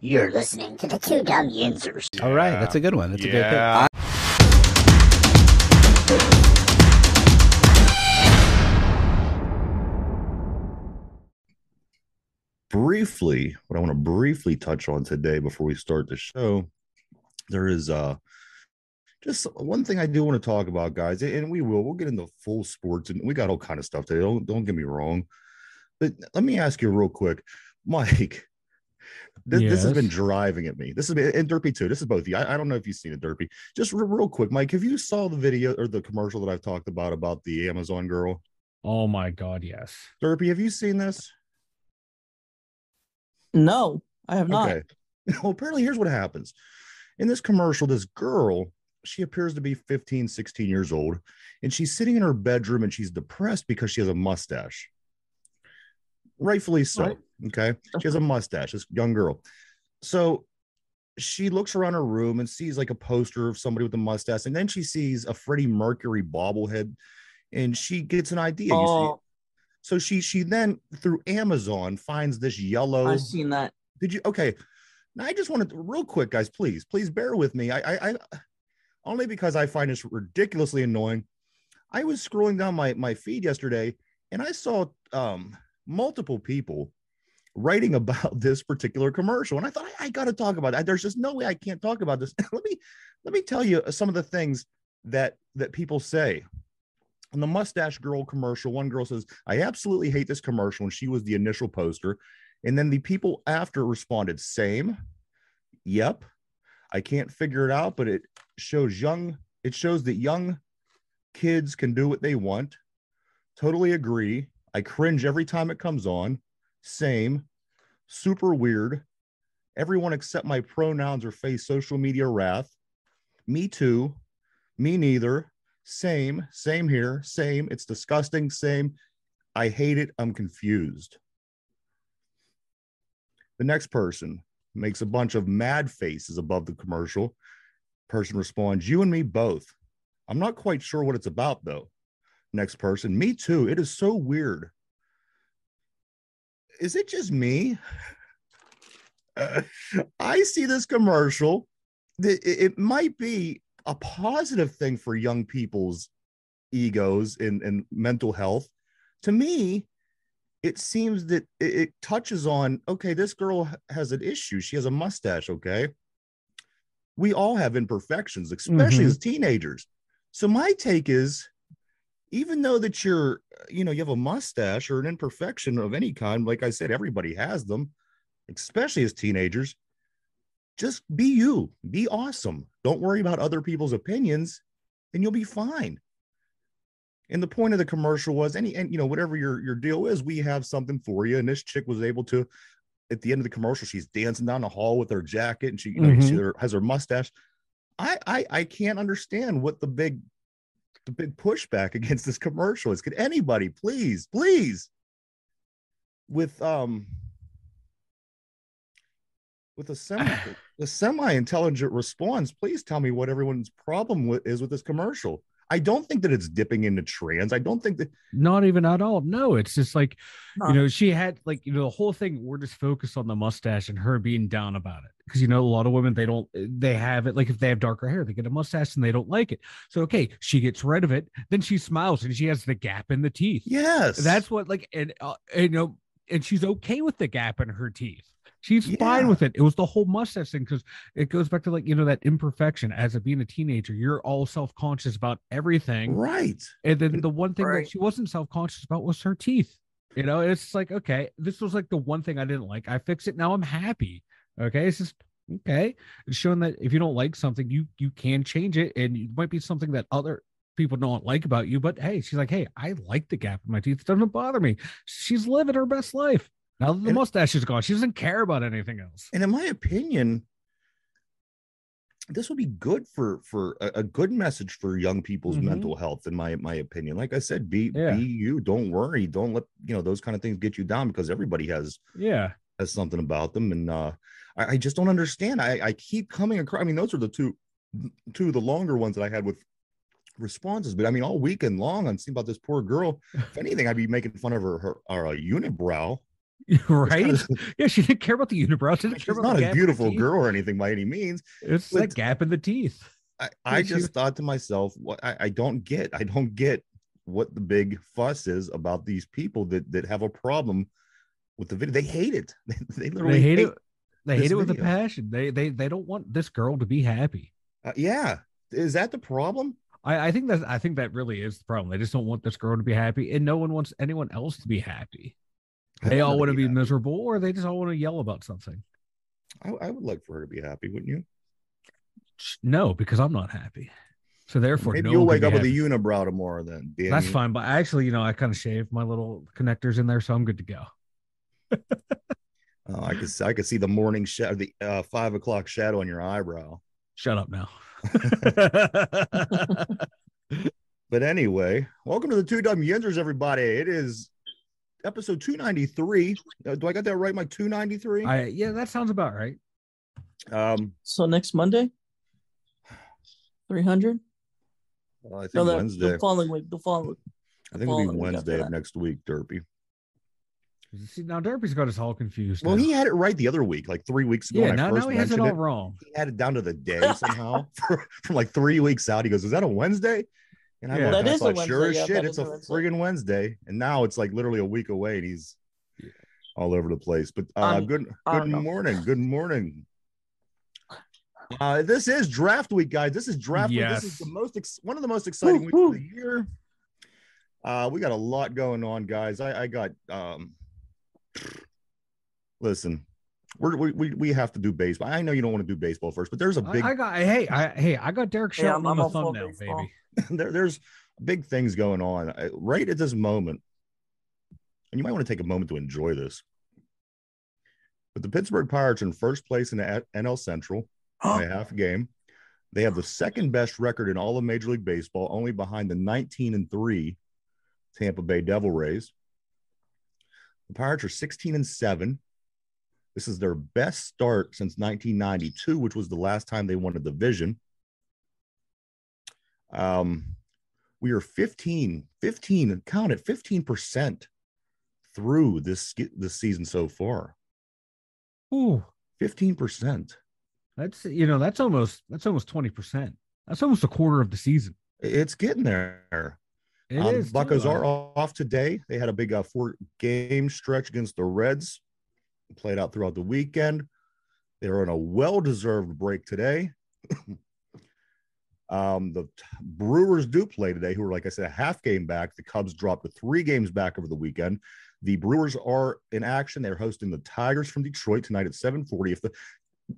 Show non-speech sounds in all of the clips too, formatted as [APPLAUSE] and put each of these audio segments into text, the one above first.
You're listening to the Two Dumb Yinzers. All right, that's a good one. That's a good Yeah. pick. briefly, what I want to briefly touch on today before we start the show, there is uh just one thing I do want to talk about, guys, and we will. We'll get into full sports and we got all kind of stuff today. Don't don't get me wrong. But let me ask you real quick, [LAUGHS] Mike. This, this has been driving at me. This has been and Derpy too. This is both of you. I, I don't know if you've seen it, Derpy. Just re- real quick, Mike. Have you saw the video or the commercial that I've talked about about the Amazon girl? Oh my god, yes. Derpy, have you seen this? No, I have not. Okay. [LAUGHS] Well, apparently, here's what happens. In this commercial, this girl, she appears to be 15, 16 years old, and she's sitting in her bedroom and she's depressed because she has a mustache. Rightfully so. Right. Okay. She has a mustache, this young girl. So she looks around her room and sees like a poster of somebody with a mustache, and then she sees a Freddie Mercury bobblehead, and she gets an idea. You see, Oh, so she she then through Amazon finds this yellow. I've seen that. Did you? Okay. Now I just wanted to, real quick, guys. Please, please bear with me. I, I, I, only because I find this ridiculously annoying. I was scrolling down my my feed yesterday, and I saw um multiple people writing about [LAUGHS] this particular commercial, and I thought I, I got to talk about it. There's just no way I can't talk about this. [LAUGHS] let me let me tell you some of the things that that people say. On the mustache girl commercial, one girl says, I absolutely hate this commercial. And she was the initial poster. And then the people after responded, same. Yep. I can't figure it out, but it shows young, it shows that young kids can do what they want. Totally agree. I cringe every time it comes on. Same. Super weird. Everyone except my pronouns or face social media wrath. Me too. Me neither. Same. Same here. Same. It's disgusting. Same. I hate it. I'm confused. The next person makes a bunch of mad faces above the commercial. Person responds, You and me both. I'm not quite sure what it's about, though. Next person, Me too. It is so weird. Is it just me? Uh, [LAUGHS] I see this commercial. It, it might be a positive thing for young people's egos and, and mental health. To me, it seems that it, it touches on okay, this girl has an issue. She has a mustache. Okay. We all have imperfections, especially Mhm. as teenagers. So, my take is even though that you're, you know, you have a mustache or an imperfection of any kind, like I said, everybody has them, especially as teenagers. Just be you, be awesome. Don't worry about other people's opinions, and you'll be fine. And the point of the commercial was any, and you know, whatever your your deal is, we have something for you. And this chick was able to, at the end of the commercial, she's dancing down the hall with her jacket, and she, you know, Mhm. her has her mustache. I I I can't understand what the big the big pushback [LAUGHS] against this commercial is. Could anybody please, please, with um with a semi [SIGHS] the semi-intelligent response, please tell me what everyone's problem with is with this commercial. I don't think that it's dipping into trans. I don't think that Not even at all. No, it's just like No. you know, she had like you know the whole thing. We're just focused on the mustache and her being down about it because you know a lot of women they don't they have it like if they have darker hair they get a mustache and they don't like it. So okay, she gets rid of it, then she smiles and she has the gap in the teeth. yes, That's what like and, uh, and you know and she's okay with the gap in her teeth. She's Yeah. fine with it. It was the whole mustache thing because it goes back to like you know that imperfection as a being a teenager. You're all self conscious about everything. right. And then the one thing Right. that she wasn't self conscious about was her teeth. You know, it's like, okay, this was like the one thing I didn't like. I fixed it. Now I'm happy. Okay. It's just okay. It's showing that if you don't like something, you you can change it. And it might be something that other people don't like about you. But hey, she's like, hey, I like the gap in my teeth. It doesn't bother me. She's living her best life. Now that the And- mustache is gone, she doesn't care about anything else. And in my opinion, this would be good for for a, a good message for young people's Mhm. mental health. In my my opinion, like I said, be Yeah. be you. Don't worry. Don't let you know those kind of things get you down because everybody has Yeah. Has something about them. And uh, I, I just don't understand. I, I keep coming across. I mean, those are the two two of the longer ones that I had with responses. But I mean, all weekend long, I'm seeing about this poor girl. [LAUGHS] If anything, I'd be making fun of her her, her uh, unibrow. [LAUGHS] right? It's Yeah, she didn't care about the unibrow. She didn't care She's about not a gap in the beautiful girl or anything by any means. It's but- that gap in the teeth. I, [LAUGHS] I just thought to myself, what I, I don't get. I don't get what the big fuss is about these people that that have a problem with the video. They hate it. [LAUGHS] They, they literally They hate it. They hate it with a passion. They they they don't want this girl to be happy. Uh, yeah, is that the problem? I, I think that I think that really is the problem. They just don't want this girl to be happy, and no one wants anyone else to be happy. They all want to be happy. miserable, or they just all want to yell about something. I, I would like for her to be happy, wouldn't you? No, because I'm not happy. So therefore, Maybe no you'll wake up be with a unibrow tomorrow. Then That's you. fine. But actually, you know, I kind of shaved my little connectors in there, so I'm good to go. [LAUGHS] Oh, I could see- I could see the morning shadow, the uh, five o'clock shadow on your eyebrow. Shut up now. [LAUGHS] But anyway, welcome to the two dumb yinzers, everybody. It is episode two ninety three. Uh, do I got that right? My two ninety three. I yeah, that sounds about right. Um, So next Monday, three hundred. well, I think No, the, Wednesday. the following week. The following. I think it'll be following week after Wednesday of next week, Derpy. See, now Derpy's got us all confused. Well, now. he had it right the other week, like three weeks ago. yeah, when I now, first now he has it mentioned all wrong. He had it down to the day [LAUGHS] somehow for, from like three weeks out. He goes, "Is that a Wednesday?" And I Yeah. looked, That and a thought, Sure as yeah, shit, it's a a Wednesday. friggin' Wednesday, and now it's like literally a week away, and he's Yeah. all over the place. But uh, I'm- good, good morning, good morning. Uh, this is draft week, guys. This is draft week. This is the most ex- one of the most exciting Woo, weeks woo. of the year. Uh, we got a lot going on, guys. I, I got um. Listen, we're, we we we have to do baseball. I know you don't want to do baseball first, but there's a big I, got hey, I hey, I got Derek Hey, Shelton I'm- on the all for thumbnail, baseball. baby. [LAUGHS] there, there's big things going on uh, right at this moment, and you might want to take a moment to enjoy this. But the Pittsburgh Pirates are in first place in the NL Central by a half a game. They have the second best record in all of Major League Baseball, only behind the 19 and 3 Tampa Bay Devil Rays. The Pirates are 16 and 7. This is their best start since 1992, which was the last time they won a division. Um, we are 15, 15, count it, 15% through this, this season so far. Ooh, 15%. that's you know, that's almost that's almost 20%. That's almost a quarter of the season. It's getting there. It um, too. are off today. They had a big uh, four game stretch against the Reds. Played out throughout the weekend. They're on a well deserved break today. [COUGHS] um, the Brewers do play today, who are, like I said, a half game back. The Cubs dropped to three games back over the weekend. The Brewers are in action. They're hosting the Tigers from Detroit tonight at 7:40. If the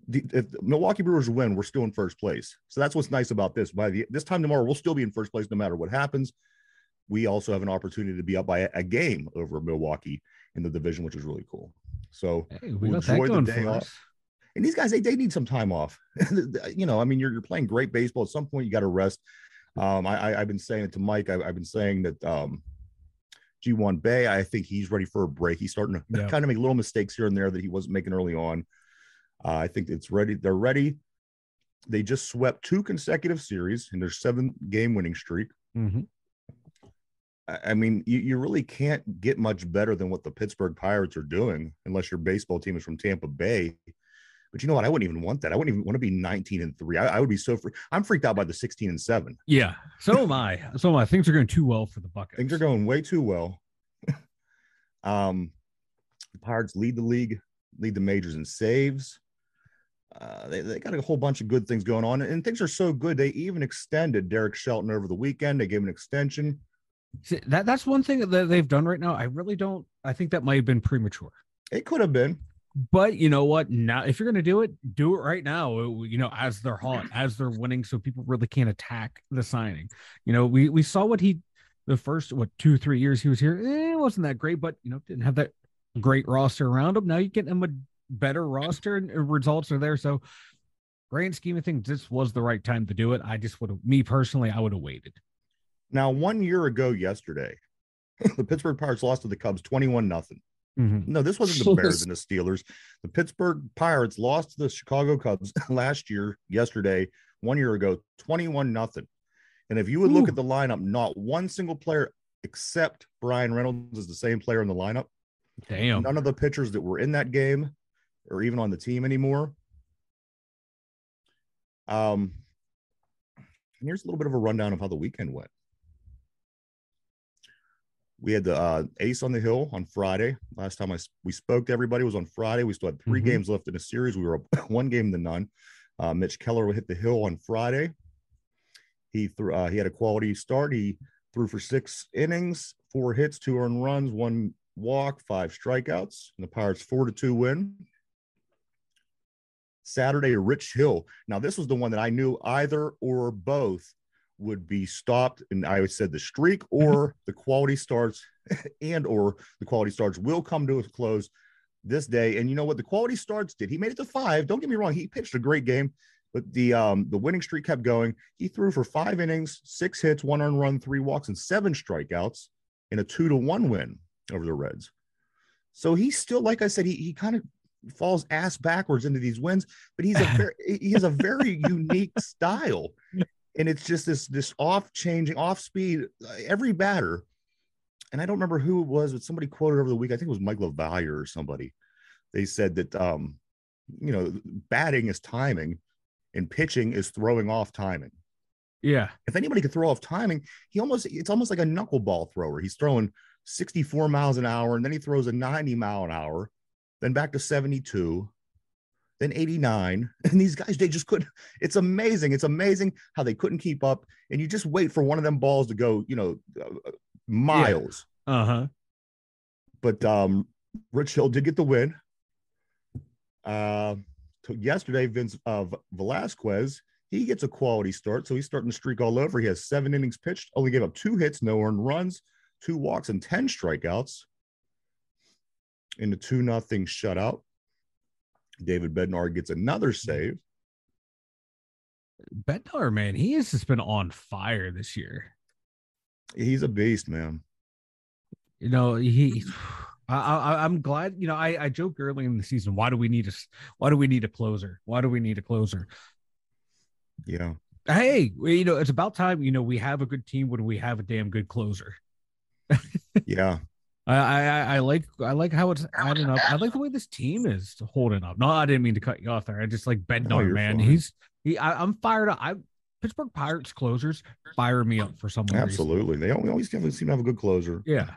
the, if the Milwaukee Brewers win, we're still in first place. So that's what's nice about this. By the this time tomorrow, we'll still be in first place no matter what happens. We also have an opportunity to be up by a, a game over Milwaukee in the division, which is really cool. So, Hey, we we'll enjoy the day off. us. and these guys, they, they need some time off. [LAUGHS] you know, I mean, you're, you're playing great baseball. At some point, you got to rest. Um, I, I, I've been saying it to Mike. I, I've been saying that um, Ji Hwan Bae, I think he's ready for a break. He's starting to Yeah. [LAUGHS] kind of make little mistakes here and there that he wasn't making early on. Uh, I think it's ready. They're ready. They just swept two consecutive series in their seven game winning streak. Mhm. I mean, you, you really can't get much better than what the Pittsburgh Pirates are doing, unless your baseball team is from Tampa Bay. But you know what? I wouldn't even want that. I wouldn't even want to be 19 and three. I, I would be so free. I'm freaked out by the 16 and seven. Yeah, so am I. So am I. Things are going too well for the Buckets. Things are going way too well. [LAUGHS] um, the Pirates lead the league, lead the majors in saves. Uh, they, they got a whole bunch of good things going on, and things are so good. They even extended Derek Shelton over the weekend. They gave him an extension. See, that that's one thing that they've done right now. I really don't. I think that might have been premature. It could have been. But you know what? Now, if you're going to do it, do it right now. You know, as they're hot, as they're winning, so people really can't attack the signing. You know, we we saw what he, the first what two three years he was here, eh, it wasn't that great, but you know, didn't have that great roster around him. Now you get him a better roster and results are there. So, grand scheme of things, this was the right time to do it. I just would have, me personally, I would have waited. Now, one year ago yesterday, [LAUGHS] the Pittsburgh Pirates lost to the Cubs 21 nothing. Mhm. No, this wasn't the Bears and the Steelers. The Pittsburgh Pirates lost to the Chicago Cubs [LAUGHS] last year, yesterday, one year ago, 21 nothing. And if you would look at the lineup, not one single player except Bryan Reynolds is the same player in the lineup. Damn. None of the pitchers that were in that game or even on the team anymore. Um, and here's a little bit of a rundown of how the weekend went. We had the uh, ace on the hill on Friday. Last time I we spoke to everybody was on Friday. We still had 3 Mhm. games left in the series. We were up [LAUGHS] one game to none. Uh, Mitch Keller hit the hill on Friday. He threw. Uh, he had a quality start. He threw for six innings, four hits, two earned runs, one walk, five strikeouts, and the Pirates four to two win. Saturday, Rich Hill. Now, this was the one that I knew either or both would be stopped, and I said the streak or the quality starts, [LAUGHS] and or the quality starts will come to a close this day. And you know what? The quality starts did. He made it to five. Don't get me wrong. He pitched a great game, but the um the winning streak kept going. He threw for five innings, six hits, one earned run, three walks, and seven strikeouts in a two to one win over the Reds. So he's still, like I said, he he kind of falls ass backwards into these wins, but he's a [LAUGHS] very he has a very unique style. And it's just this this off changing, off speed, uh, every batter. And I don't remember who it was, but somebody quoted over the week. I think it was Mike LaValliere or somebody. They said that um, you know, batting is timing and pitching is throwing off timing Yeah. if anybody could throw off timing, he almost it's almost like a knuckleball thrower. He's throwing 64 miles an hour and then he throws a 90 mile an hour, then back to 72, then 89. [LAUGHS] And these guys, they just couldn't. It's amazing. It's amazing how they couldn't keep up. And you just wait for one of them balls to go, you know, uh, miles. Uh huh. But um, Rich Hill did get the win. Uh, yesterday, Vince uh, Velasquez, he gets a quality start. So he's starting to streak all over. He has seven innings pitched, only gave up two hits, no earned runs, two walks, and 10 strikeouts in the 2 nothing shutout. David Bednar gets another mm-hmm. save. Bednar, man, he has just been on fire this year. He's a beast, man. You know, he. [SIGHS] I, I, I'm glad. You know, I, I joked early in the season. Why do we need a s- Why do we need a closer? Why do we need a closer? Yeah. Hey, you know, it's about time. You know, we have a good team when we have a damn good closer. [LAUGHS] Yeah. I, I, I- like, I like how it's adding up. I like the way this team is holding up. No, I didn't mean to cut you off there. I just like Bednar, you're man. fine. He's, he, I, I'm fired up. I Pittsburgh Pirates closers fire me up for some reason. Absolutely. They always seem to have a good closer. Yeah.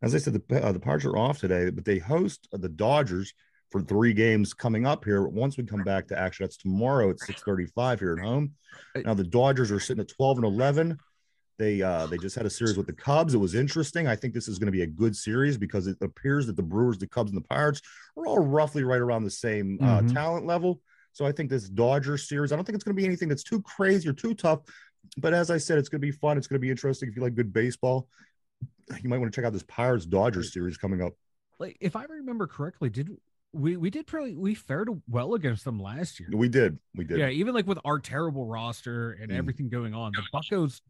as I said, the uh, the Pirates are off today, but they host the Dodgers for three games coming up here. Once we come back to action, that's tomorrow at six thirty five here at home. Now the Dodgers are sitting at twelve and eleven. They uh, they just had a series with the Cubs. It was interesting. I think this is going to be a good series because it appears that the Brewers, the Cubs, and the Pirates are all roughly right around the same uh, Mhm. talent level. So I think this Dodger series, I don't think it's going to be anything that's too crazy or too tough. But as I said, it's going to be fun. It's going to be interesting if you like good baseball. You might want to check out this Pirates Dodgers series coming up. Like if I remember correctly, did we we did pretty we fared well against them last year. We did. We did. Yeah, even like with our terrible roster and Mm. everything going on, the Buccos,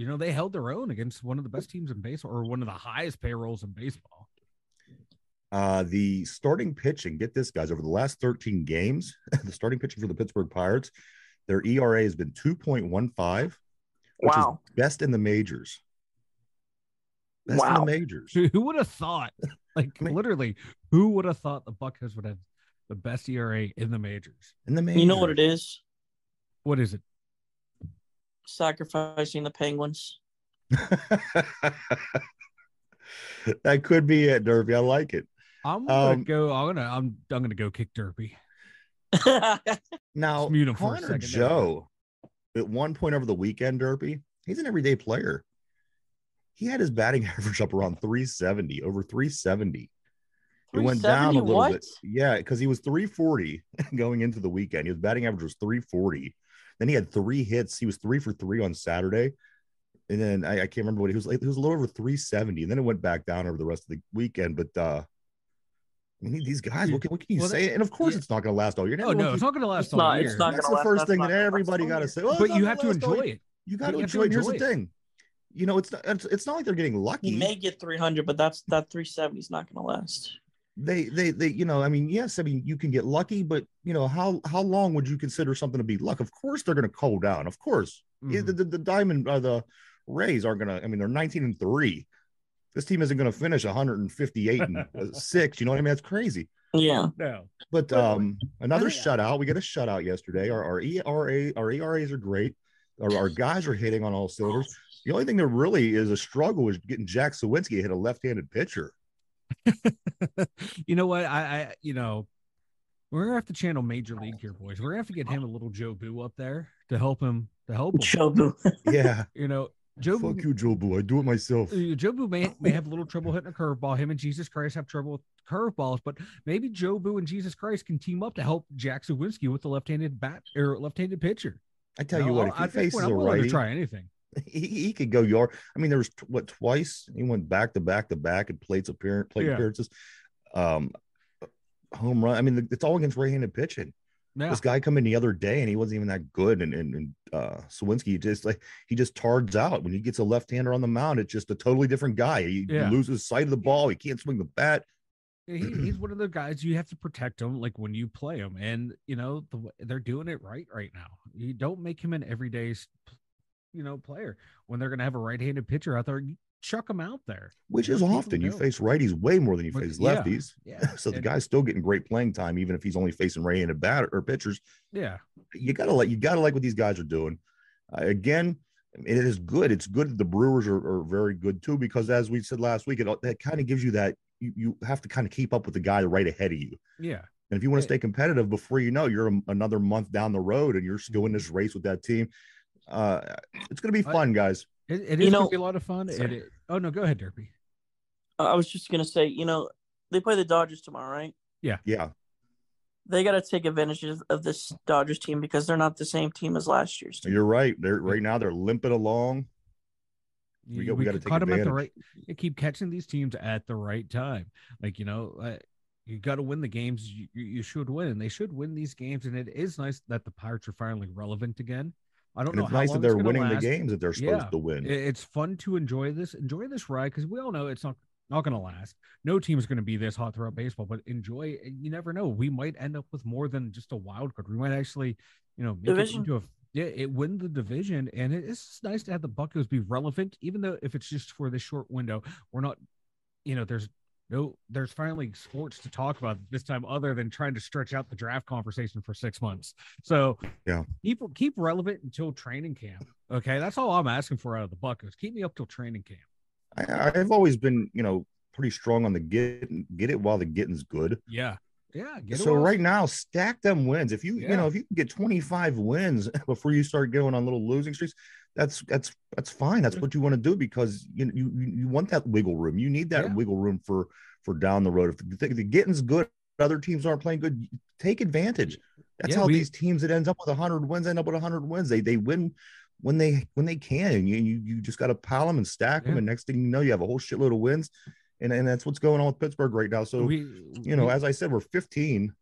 you know, they held their own against one of the best teams in baseball or one of the highest payrolls in baseball. Uh, the starting pitching, get this, guys, over the last 13 games, [LAUGHS] the starting pitching for the Pittsburgh Pirates, their ERA has been 2.15, which Wow. is best in the majors. Best Wow. in the majors. Who who would have thought? [LAUGHS] Like I mean- literally, who would have thought the Buccos would have the best ERA in the majors? In the majors. You know what it is? What is it? Sacrificing the Penguins. [LAUGHS] that could be it, Derpy. I like it. I'm gonna Um, go. I'm gonna. I'm. I'm gonna go kick Derpy. [LAUGHS] Now, Just mute him a Connor second there. Joe, at one point over the weekend, Derpy, he's an everyday player. He had his batting [LAUGHS] average up around 370, over 370. It went down a little what? bit. Yeah, because he was 340 going into the weekend. His batting average was 340. Then he had three hits. He was three for three on Saturday. And then I, I can't remember what he was like. He was a little over 370. And then it went back down over the rest of the weekend. But uh I mean, these guys, what can, what can you Well, say? And of course, yeah. it's not going to last all year. Oh no, it's not gonna last It's all not- year. it's not That's the last- first that's thing that everybody got to say. Well, but you have to enjoy it. You got to You have to enjoy it. Here's the thing. You know, it's not, it's, it's not like they're getting lucky. He may get 300, but that's that 370 is not going to last. They they they you know i mean yes i mean you can get lucky but you know how how long would you consider something to be luck of course they're going to cool down of course Yeah, Mhm. the, the, the diamond uh, the rays aren't going to i mean they're 19 and 3 this team isn't going to finish 158 and uh, [LAUGHS] six. You know what I mean? That's crazy. Yeah. No. But um, another think- shutout. We got a shutout yesterday. Our, our ERA, our ERAs are great. Our, our guys are hitting on all cylinders. The only thing that really is a struggle is getting Jack Suwinski to hit a left-handed pitcher. [LAUGHS] you know what? I, I, you know, we're gonna have to channel Major League here, boys. We're gonna have to get him a little Jobu up there to help him to help him. Jobu. [LAUGHS] Yeah. You know, Joe Fuck Boo, you, Jobu. I do it myself. uh, Jobu may may have a little trouble hitting a curveball. Him and Jesus Christ have trouble with curveballs, but maybe Jobu and Jesus Christ can team up to help Jack Suwinski with the left-handed bat or left-handed pitcher. I tell you what, if he at this faces point, a I'm willing to righty, try anything. He, he could go yard. I mean, there was what twice he went back to back to back at plates appearance, plate Yeah. appearances, um, home run. I mean, it's all against right-handed pitching. Yeah. This guy come in the other day and he wasn't even that good. And and, and uh Suwinski just like he just tards out when he gets a left-hander on the mound. It's just a totally different guy. He Yeah. loses sight of the ball. He can't swing the bat. he, he's one of the guys you have to protect him like when you play him and you know the, they're doing it right right now you don't make him an everyday you know player when they're going to have a right-handed pitcher out there chuck them out there Which is often you face righties way more than you face yeah. lefties. yeah [LAUGHS] So the and- guy's still getting great playing time, even if he's only facing right-handed batter or pitchers. yeah you gotta like you gotta like what these guys are doing. Uh, again, it is good. It's good that the Brewers are, are very good too, because as we said last week, it that kind of gives you that you, you have to kind of keep up with the guy right ahead of you. yeah And if you want to stay competitive, before you know, you're a- another month down the road, and you're still in this race with that team. Uh, it's gonna be fun, guys. it, it You know- gonna be a lot of fun it, it- oh no go ahead derpy I was just gonna say, you know, they play the Dodgers tomorrow, right? Yeah, yeah. They got to take advantage of, of this Dodgers team because they're not the same team as last year's team. you're right. They're right now they're limping along. We You- got- we gotta could take cut 'em at the right you keep catching these teams at the right time like you know uh, you got to win the games you, you you should win and they should win these games and it is nice that the pirates are finally relevant again i don't And know it's how nice that they're gonna winning the games that they're supposed Yeah. to win. It- it's fun to enjoy this enjoy this ride because we all know it's not not going to last no team is going to be this hot throughout baseball but enjoy you never know we might end up with more than just a wild card we might actually you know make Division. it into a yeah it win the division and it's nice to have the buccos be relevant even though if it's just for this short window we're not you know there's no there's finally sports to talk about this time other than trying to stretch out the draft conversation for six months so Yeah. keep keep relevant until training camp okay that's all i'm asking for out of the buccos keep me up till training camp I, I've always been, you know, pretty strong on the get get it while the getting's good. yeah yeah get so right now, stack them wins. If you you know if you can get 25 wins [LAUGHS] before you start going on little losing streaks, that's that's that's fine. That's what you want to do because you you you want that wiggle room. You need that Yeah. wiggle room for for down the road. If the, if the getting's good, other teams aren't playing good. Take advantage. That's Yeah, how we- these teams that ends up with 100 wins end up with 100 wins. They they win when they when they can. And you you, you just got to pile them and stack them. And next thing you know, you have a whole shitload of wins. And, and that's what's going on with Pittsburgh right now. So we you know, we- as I said, we're 15%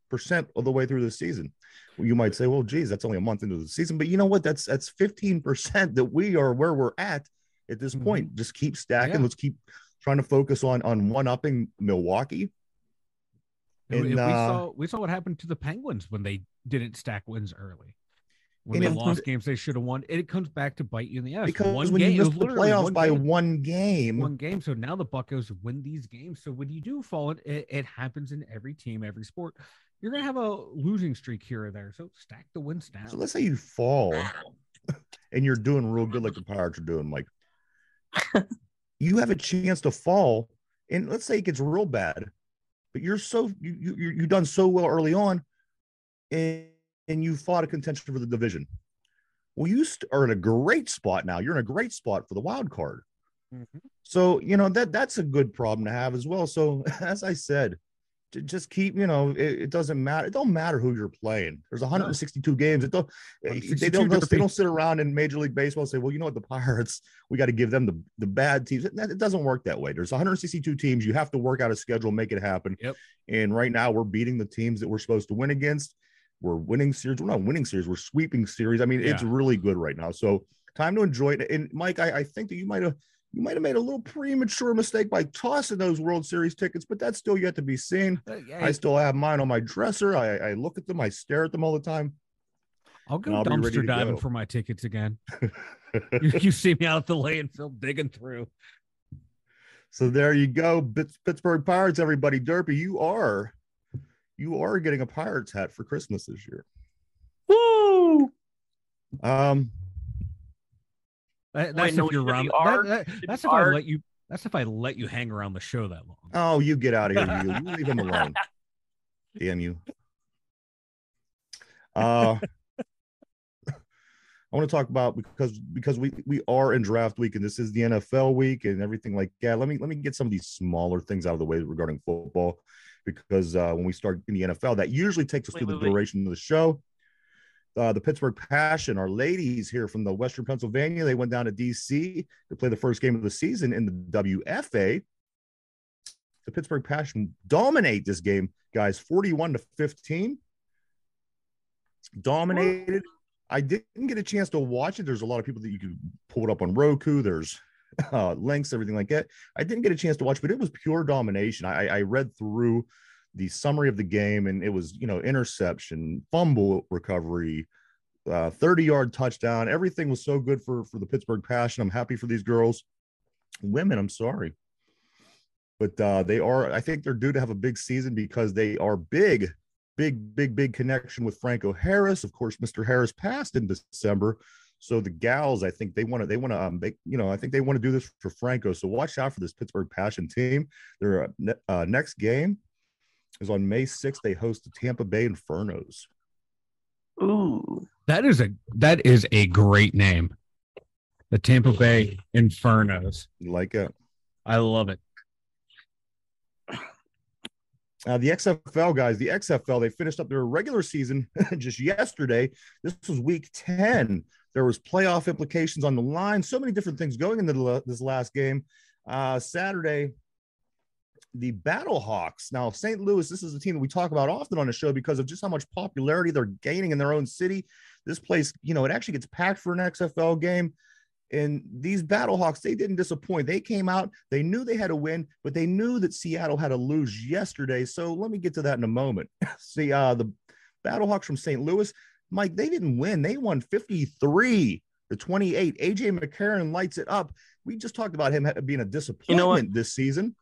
of the way through the season. You might say, well, geez, that's only a month into the season. But you know what? That's that's 15% that we are where we're at at this point. Just keep stacking. Mm-hmm. Yeah. Let's keep trying to focus on on one upping Milwaukee. and, we uh, saw we saw what happened to the penguins when they didn't stack wins early when And they lost games they should have won it comes back to bite you in the ass Because one when game you miss the playoffs one by game. one game, one game. So now the Buccos win these games. So when you do fall, it, it, happens in every team, every sport. You're gonna have a losing streak here or there. So stack the wins down. so let's say you fall [LAUGHS] and you're doing real good like the Pirates are doing, Mike. you have a chance to fall, and let's say it gets real bad, but you're so you you you you done so well early on, and and you fought a contention for the division. Well, you st- are in a great spot now. You're in a great spot for the wild card. Mhm. So you know that that's a good problem to have as well. So [LAUGHS] as I said, just keep you know it, it doesn't matter. It don't matter who you're playing. There's 162 games. It don't. They don't. They don't sit around in Major League Baseball and say, "Well, you know what? The Pirates, we got to give them the the bad teams." It, it doesn't work that way. There's 162 teams. You have to work out a schedule, make it happen. Yep. And right now, we're beating the teams that we're supposed to win against. We're winning series. We're not winning series. We're sweeping series. I mean, it's really good right now. So time to enjoy it. And Mike, I, I think that you might have you might have made a little premature mistake by tossing those World Series tickets, but that's still yet to be seen. Uh, yeah, I still have mine on my dresser. I, I look at them. I stare at them all the time. I'll go I'll dumpster diving go. for my tickets again. [LAUGHS] you, you see me out at the landfill digging through. So there you go, Pittsburgh Pirates. Everybody, Derpy, you are you are getting a Pirates hat for Christmas this year. Woo! Um, That- that's no, if you're should around. that- that- that's be if I let you. That's if I let you hang around the show that long. oh, you get out of here. You, [LAUGHS] you leave him alone. Damn you. Uh, I want to talk about because because we we are in draft week and this is the NFL week and everything like that. Let me let me get some of these smaller things out of the way regarding football because uh, when we start in the NFL, that usually takes us Wait, through wait, the wait. duration of the show. Uh, the Pittsburgh Passion, our ladies here from the Western Pennsylvania, they went down to DC to play the first game of the season in the WFA. The Pittsburgh Passion dominate this game, guys, 41 to 15. Dominated. I didn't get a chance to watch it. There's a lot of people that you could pull it up on Roku. There's [LAUGHS] uh, links, everything like that. I didn't get a chance to watch, but it was pure domination. I, I read through the summary of the game, and it was you know interception, fumble recovery, uh, 30 yard touchdown. Everything was so good for for the Pittsburgh Passion. I'm happy for these girls, women. I'm sorry, but uh, they are. I think they're due to have a big season because they are big big, big, big connection with Franco Harris. Of course, Mr. Harris passed in December. So the gals, I think they want to, they want to, um, make, you know, I think they want to do this for Franco. So watch out for this Pittsburgh Passion team. Their uh, uh, next game is on May 6th. They host the Tampa Bay Infernos. Ooh. That is a that is a great name. The Tampa Bay Infernos. You like it? I love it. Uh, the XFL guys, the XFL, they finished up their regular season [LAUGHS] just yesterday. This was week 10. There was playoff implications on the line. So many different things going into the, this last game. Uh, Saturday, the Battlehawks. Now, St. Louis, this is a team that we talk about often on the show because of just how much popularity they're gaining in their own city. This place, you know, it actually gets packed for an XFL game. And these Battlehawks, they didn't disappoint. They came out, they knew they had to win, but they knew that Seattle had to lose yesterday. So let me get to that in a moment. [LAUGHS] See, uh, the Battlehawks from St. Louis, Mike, they didn't win. They won 53 to 28. AJ McCarron lights it up. We just talked about him being a disappointment this season.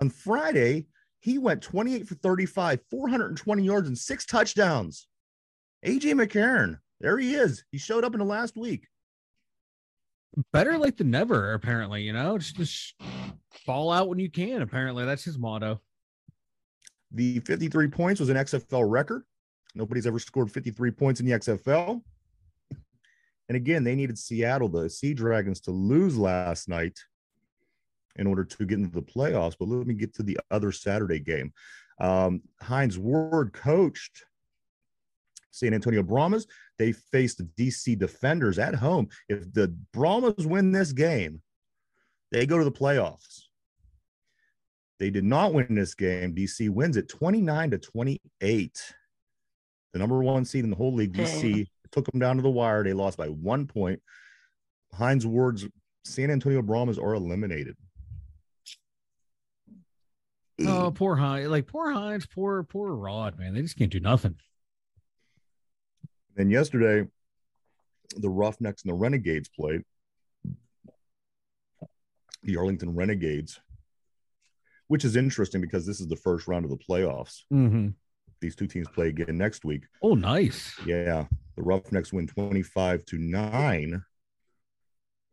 On Friday, he went 28 for 35, 420 yards, and six touchdowns. AJ McCarron, there he is. He showed up in the last week. Better late than never, apparently, you know, just, just fall out when you can. Apparently, that's his motto. The 53 points was an XFL record. Nobody's ever scored 53 points in the XFL. And again, they needed Seattle, the Sea Dragons, to lose last night in order to get into the playoffs. But let me get to the other Saturday game. Um, Hines Ward coached San Antonio Brahmas. They faced the DC Defenders at home. If the Brahmas win this game, they go to the playoffs. They did not win this game. DC wins it 29 to 28. The number one seed in the whole league, DC, took them down to the wire. They lost by one point. Hines Ward's San Antonio Brahmas are eliminated. Oh, poor Hines. Like poor Hines, poor, poor Rod, man. They just can't do nothing. Then yesterday, the Roughnecks and the Renegades played. The Arlington Renegades, which is interesting because this is the first round of the playoffs. Mm-hmm. These two teams play again next week. Oh, nice. Yeah, the Roughnecks win 25 to 9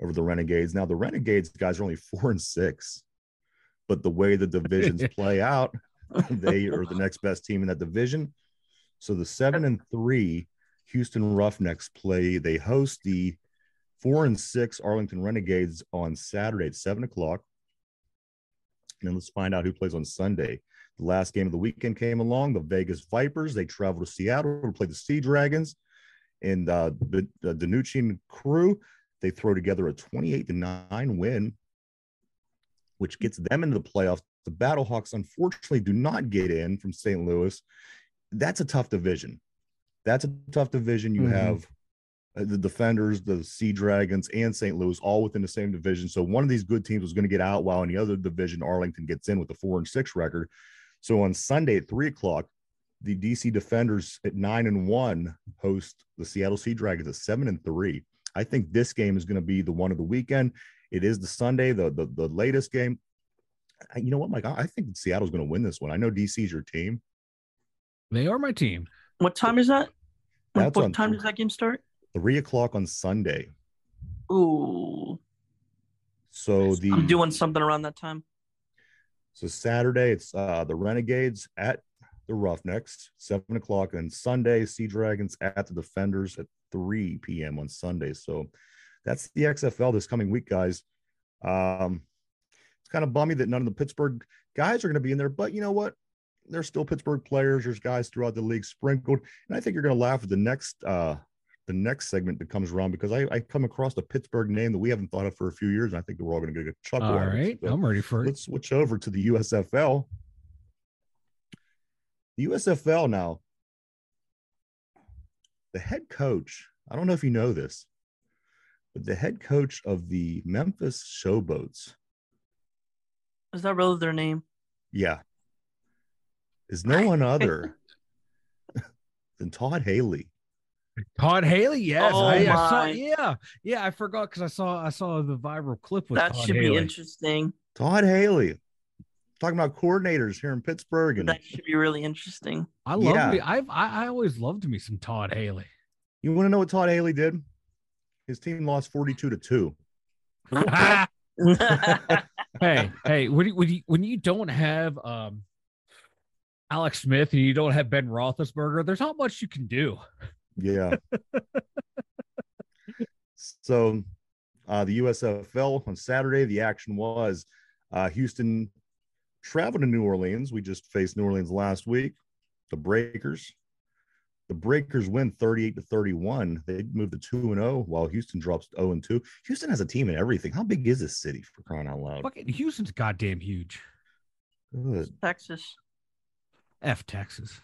over the Renegades. Now the Renegades guys are only 4 and 6. But the way the divisions [LAUGHS] play out, they are the next best team in that division. So the 7 and 3 Houston Roughnecks play. They host the 4 and 6 Arlington Renegades on Saturday at 7 o'clock. And then let's find out who plays on Sunday. The last game of the weekend came along. The Vegas Vipers. They travel to Seattle to play the Sea Dragons, and uh, the, the DiNucci and crew. They throw together a 28 to nine win, which gets them into the playoffs. The Battlehawks unfortunately do not get in from St. Louis. That's a tough division. That's a tough division. You Mhm. have uh, the Defenders, the Sea Dragons, and St. Louis all within the same division. So one of these good teams was going to get out, while in the other division, Arlington gets in with a four and six record. So on Sunday at three o'clock, the DC Defenders at nine and one host the Seattle Sea Dragons at seven and three. I think this game is going to be the one of the weekend. It is the Sunday, the, the the latest game. I- you know what, Mike? I I think Seattle's going to win this one. I know DC's your team. They are my team. What time is that? What, That's what on- time does that game start? Three o'clock on Sunday. Ooh, So the I'm doing something around that time. So Saturday, it's uh, the Renegades at the Roughnecks, seven o'clock, and Sunday, Sea Dragons at the Defenders at 3 p.m. on Sunday. So that's the XFL this coming week, guys. Um, it's kind of bummy that none of the Pittsburgh guys are going to be in there, but you know what? There's still Pittsburgh players. There's guys throughout the league sprinkled, and I think you're going to laugh at the next uh, the next segment that comes around because I, I come across a Pittsburgh name that we haven't thought of for a few years, and I think we're all going to get a chuckle. All out of it. right, So- I'm ready for it. let's switch over to the USFL. The USFL now, the head coach, I don't know if you know this, but the head coach of the Memphis Showboats, Is that really their name? yeah, is no one [LAUGHS] other than Todd Haley. Todd Haley, yes, Oh I, I saw. Yeah, yeah, I forgot because I saw I saw the viral clip with that Todd should Haley. be interesting. Todd Haley, talking about coordinators here in Pittsburgh, and That should be really interesting. I love Yeah. me. I've I, I always loved me some Todd Haley. you want to know what Todd Haley did? His team lost forty-two to two. [LAUGHS] hey, hey, when you, when you when you don't have um Alex Smith and you don't have Ben Roethlisberger, there's not much you can do. Yeah. so uh, the USFL on Saturday, the action was uh, Houston traveled to New Orleans. We just faced New Orleans last week. The Breakers. The Breakers win 38 to 31. They move to 2 and 0 while Houston drops 0 and 2. Houston has a team and everything. How big is this city for crying out loud? Fucking Houston's goddamn huge. Good. Texas. F Texas.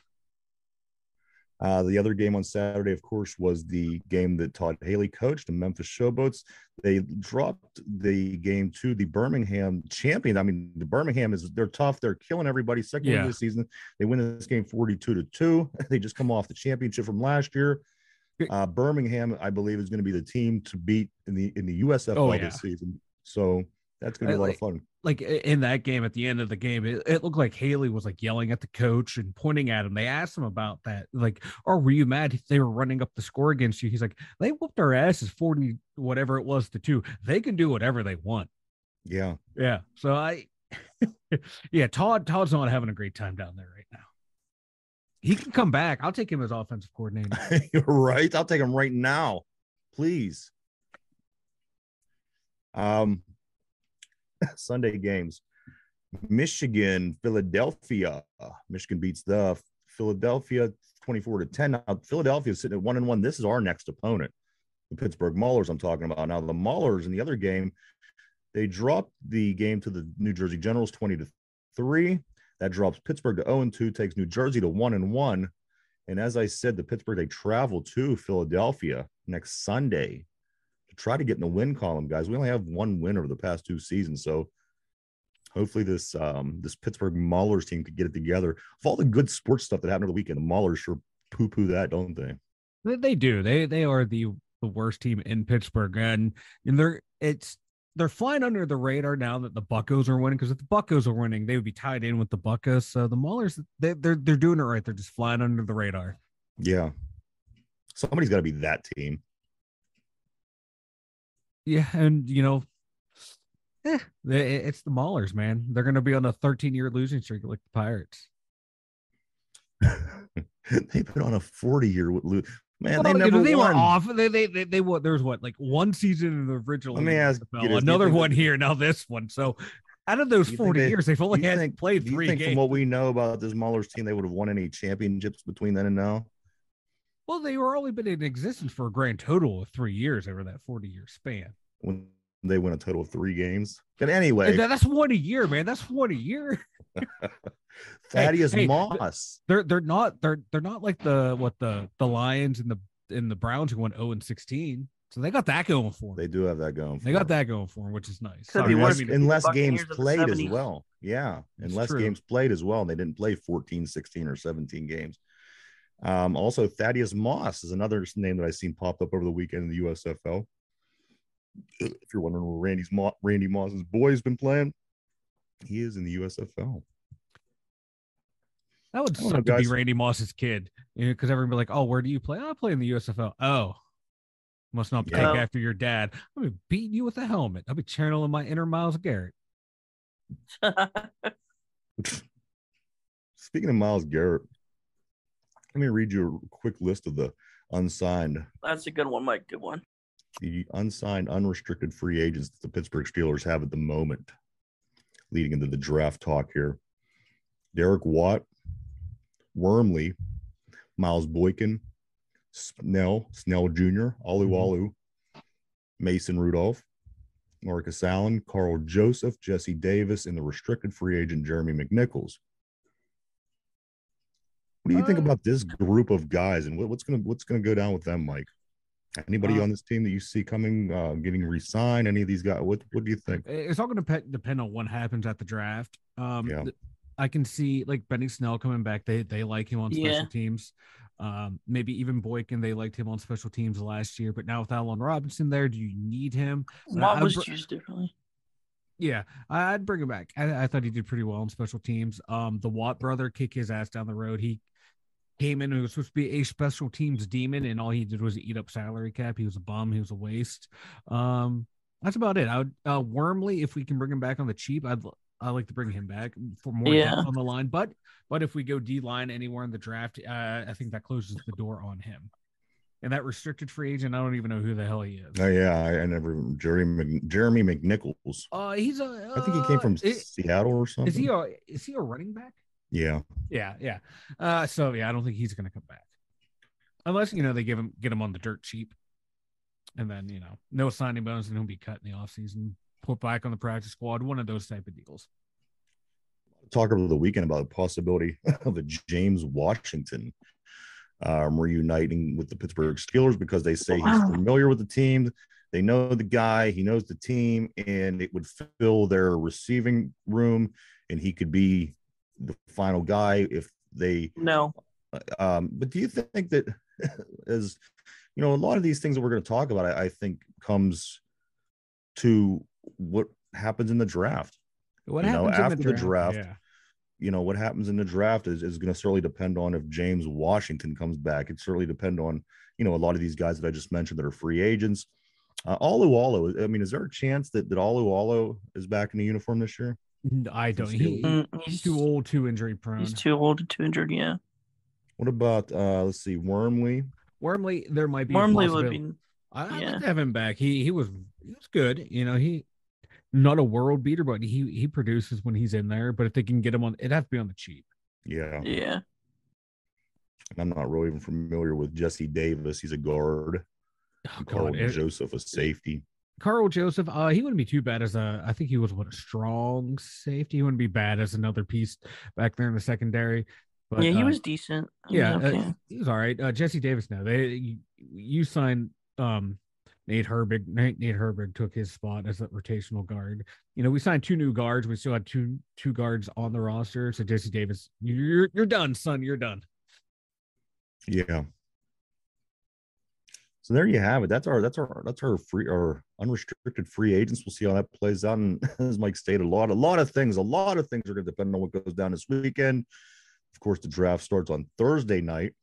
Uh, the other game on Saturday, of course, was the game that Todd Haley coached, the Memphis Showboats. They dropped the game to the Birmingham champion. I mean, the Birmingham is they're tough. They're killing everybody. Second Yeah. of the season. They win this game 42 to 2. [LAUGHS] They just come off the championship from last year. Uh, Birmingham, I believe, is going to be the team to beat in the in the USFL Oh, yeah. this season. So that's to be a lot of fun. Like in that game, at the end of the game, it, it looked like Haley was like yelling at the coach and pointing at him. They asked him about that, like, "Or were you mad if they were running up the score against you?" He's like, "They whooped our asses, forty whatever it was to two. They can do whatever they want." Yeah. Yeah. So I, [LAUGHS] yeah, Todd Todd's not having a great time down there right now. He can come back. I'll take him as offensive coordinator. [LAUGHS] Right. I'll take him right now, please. Um, [LAUGHS] Sunday games. Michigan, Philadelphia. Michigan beats the Philadelphia 24 to 10. Now, Philadelphia is sitting at one and one. This is our next opponent, the Pittsburgh Maulers. I'm talking about now. The Maulers in the other game, they dropped the game to the New Jersey Generals 20 to three. That drops Pittsburgh to 0 and 2, takes New Jersey to 1 and 1. And as I said, the Pittsburgh, they travel to Philadelphia next Sunday try to get in the win column, guys. We only have one win over the past two seasons. So hopefully this um this Pittsburgh Maulers team could get it together. Of all the good sports stuff that happened over the weekend, the Maulers sure poo-poo that, don't they? They, they do. They they are the the worst team in Pittsburgh, and and they're it's they're flying under the radar now that the Buccos are winning. Because if the Buccos are winning, they would be tied in with the Buccos. So the Maulers, they, they're they're doing it right. They're just flying under the radar. Yeah. Somebody's got to be that team. Yeah, and you know, eh, it's the Maulers, man. They're going to be on a 13 year losing streak like the Pirates. [LAUGHS] They've been on a 40 year man. Well, they you know, never they won. were off. They they they, they what? There's what like one season in the original. Let me league ask NFL, you this, do you another one that- here. Now this one. So out of those Do you think 40 they- years, they've only had think- played Do you three think games. from what we know about this Maulers team, they would have won any championships between then and now? Well, they were only been in existence for a grand total of three years over that 40 year span. When they win a total of three games. But anyway, And that's one a year, man. That's one a year. [LAUGHS] Thaddeus hey, Moss. They're they're not they're they're not like the what the the Lions and the and the Browns who went 0 and 16. So they got that going for them. They do have that going. They got them. that going for them, which is nice. Could Sorry, be I unless, mean to- Buccaneers unless games played as well. Yeah, It's unless true. games played as well, and they didn't play 14, 16, or 17 games. Um, also, Thaddeus Moss is another name that I've seen pop up over the weekend in the USFL. If you're wondering where Randy's Mo- Randy Moss's boy's been playing, He is in the USFL. That would I don't know, suck to be. Randy Moss's kid, you know, because everyone be like, "Oh, where do you play? I play in the USFL." Oh, must not Yeah. take after your dad. I'm gonna beat you with a helmet. I'll be channeling my inner Myles Garrett. [LAUGHS] [LAUGHS] Speaking of Myles Garrett, let me read you a quick list of the unsigned, That's a good one, Mike. Good one. the unsigned, unrestricted free agents that the Pittsburgh Steelers have at the moment, leading into the draft talk here. Derek Watt, Wormley, Miles Boykin, Snell, Snell Jr., mm-hmm. Alu Mason Rudolph, Marcus Allen, Karl Joseph, Jesse Davis, and the restricted free agent Jeremy McNichols. What do you think Uh, about this group of guys, and what, what's gonna what's gonna go down with them, Mike? Anybody Uh, on this team that you see coming, uh, getting re-signed? Any of these guys? What What do you think? It's all going to depend on what happens at the draft. Um, Yeah. th- I can see like Benny Snell coming back. They they like him on special Yeah. teams. Um, maybe even Boykin. They liked him on special teams last year, but now with Allen Robinson there, do you need him? Watt I was br- used differently. Yeah, I- I'd bring him back. I, I thought he did pretty well on special teams. Um, the Watt brother kick his ass down the road. He came in and was supposed to be a special teams demon, and all he did was eat up salary cap. He was a bum. He was a waste. Um, that's about it. I would uh, Wormley, if we can bring him back on the cheap, I'd l- I like to bring him back for more Yeah. depth on the line. But but if we go D line anywhere in the draft, uh, I think that closes the door on him. And that restricted free agent, I don't even know who the hell he is. Oh yeah, I, I never Jeremy Jeremy McNichols. Uh, he's a. I think he came from uh, i- Seattle or something. Is he a is he a running back? Yeah, Yeah, yeah. Uh, so yeah, I don't think he's gonna come back. Unless you know they give him get him on the dirt cheap, and then you know no signing bonus and he'll be cut in the offseason, put back on the practice squad, one of those type of deals. talk over the weekend about the possibility [LAUGHS] of a James Washington um, reuniting with the Pittsburgh Steelers because they say he's familiar with the team. They know the guy, he knows the team, and it would fill their receiving room, and he could be the final guy if they. No. Um, but do you think that, [LAUGHS] as you know, a lot of these things that we're going to talk about, I, I think comes to what happens in the draft What You know, happens in after the draft, Yeah. you know what happens in the draft is, is going to certainly depend on if James Washington comes back. It certainly depend on you know a lot of these guys that I just mentioned that are free agents. Uh, Alualu, I mean, is there a chance that that Alualu is back in the uniform this year? N- I don't. He, Mm, he's too old, too injury prone. He's too old and too injured. Yeah. What about uh let's see, Wormley? Wormley, there might be. a Wormley would be. I, I'd yeah. like to have him back. He he was he was good. You know he not a world beater, but he he produces when he's in there. But if they can get him on, it'd have to be on the cheap. Yeah, Yeah. I'm not really even familiar with Jesse Davis. He's a guard. Oh, Karl it- Joseph, a safety. Karl Joseph, uh, he wouldn't be too bad as a. I think he was what a strong safety. He wouldn't be bad as another piece back there in the secondary. But, yeah, he uh, was decent. He was Yeah, uh, okay. he was all right. Uh, Jesse Davis. Now they you, you signed um Nate Herbig. Nate, Nate Herbig took his spot as a rotational guard. You know, we signed two new guards. We still had two two guards on the roster. So Jesse Davis, you're you're done, son. You're done. Yeah. So there you have it. That's our that's our that's our free our unrestricted free agents. We'll see how that plays out. And [LAUGHS] as Mike stated, a lot, a lot of things, a lot of things are going to depend on what goes down this weekend. Of course, the draft starts on Thursday night,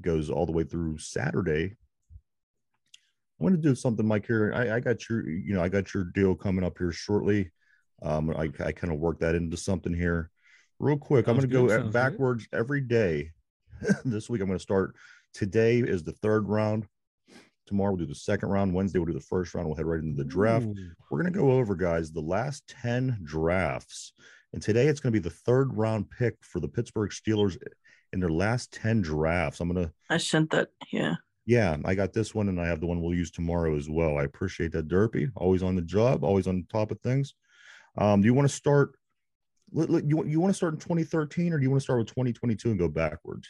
goes all the way through Saturday. I want to do something, Mike. Here, I, I got your, you know, I got your deal coming up here shortly. Um, I, I kind of work that into something here, real quick. I'm going to go sounds at good. backwards every day. [LAUGHS] this week, I'm going to start. Today is the third round. Tomorrow we'll do the second round. Wednesday we'll do the first round. We'll head right into the draft. Ooh. We're going to go over, guys, the last 10 drafts. And today it's going to be the third round pick for the Pittsburgh Steelers in their last 10 drafts. I'm going to, I sent that. Yeah. yeah, I got this one and I have the one we'll use tomorrow as well. I appreciate that, Derpy. Always on the job, always on top of things. Um, do you want to start? let- let- You, you want to start in 2013 or do you want to start with 2022 and go backwards?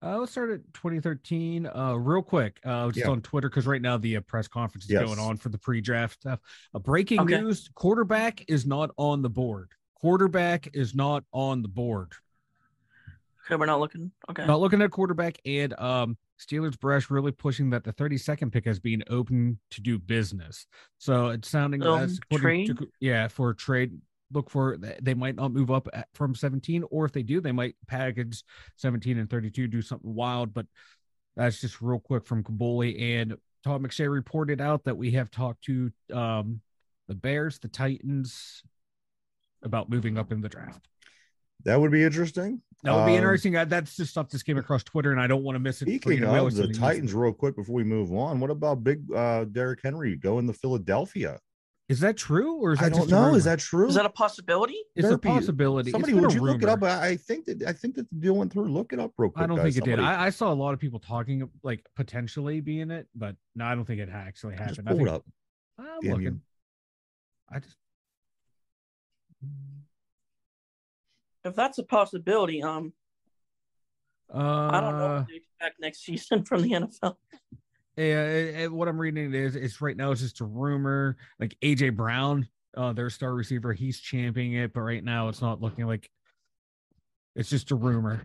Uh, let's start at 2013. Uh, real quick, uh, just Yeah. on Twitter because right now the uh, press conference is Yes. going on for the pre-draft stuff. Uh, breaking Okay. news: quarterback is not on the board. Quarterback is not on the board. Okay, we're not looking. Okay. Not looking at quarterback, and um, Steelers brass really pushing that the 32nd pick as being open to do business. So it's sounding Um, as trade? to- yeah, for trade. Look for they might not move up at, from 17, or if they do, they might package 17 and 32, do something wild. But that's just real quick from Kaboly and Todd McShay reported out that we have talked to um, the Bears, the Titans about moving up in the draft. That would be interesting. That would be Um, interesting. That's just stuff that came across Twitter, and I don't want to miss it. Speaking of the Titans, real quick before we move on, what about Big uh, Derrick Henry going to Philadelphia? Is that true or is that I don't just know. Is that true? Is that a possibility? It's a possibility. Somebody, would a you look it up? I I think that I think that the deal went through. Look it up real quick. I don't guys. think it did. I, I saw a lot of people talking like potentially being it, but no, I don't think it actually happened. just I think, it up. I'm Damn looking. you. I just If that's a possibility, um, uh, I don't know what to expect next [LAUGHS] season from the NFL. Yeah, it- what I'm reading is it's right now it's just a rumor. Like AJ Brown, uh, their star receiver, he's championing it, but right now it's not looking like it's just a rumor.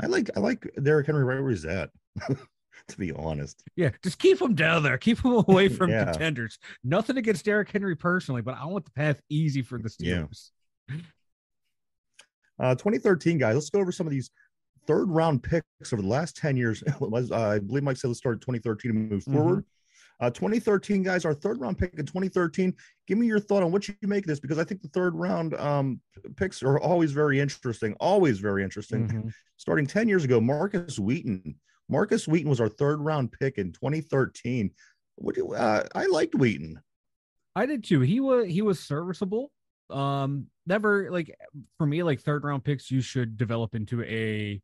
I like I like Derrick Henry right where he's at. [LAUGHS] to be honest, Yeah, just keep him down there. Keep him away [LAUGHS] from Yeah. contenders. Nothing against Derrick Henry personally, but I want the path easy for the Yeah. Steelers. uh, 2013 guys. Let's go over some of these third round picks over the last 10 years. [LAUGHS] Was, uh, I believe Mike said let's start 2013 and move Mhm. forward. Uh, 2013 guys, our third round pick in 2013. Give me your thought on what you make of this because I think the third round um, picks are always very interesting. Always very interesting. Mhm. starting 10 years ago, Markus Wheaton. Markus Wheaton was our third round pick in 2013. What do you, uh, I liked Wheaton. I did too. He was he was serviceable. Um, never like for me, like third round picks, you should develop into a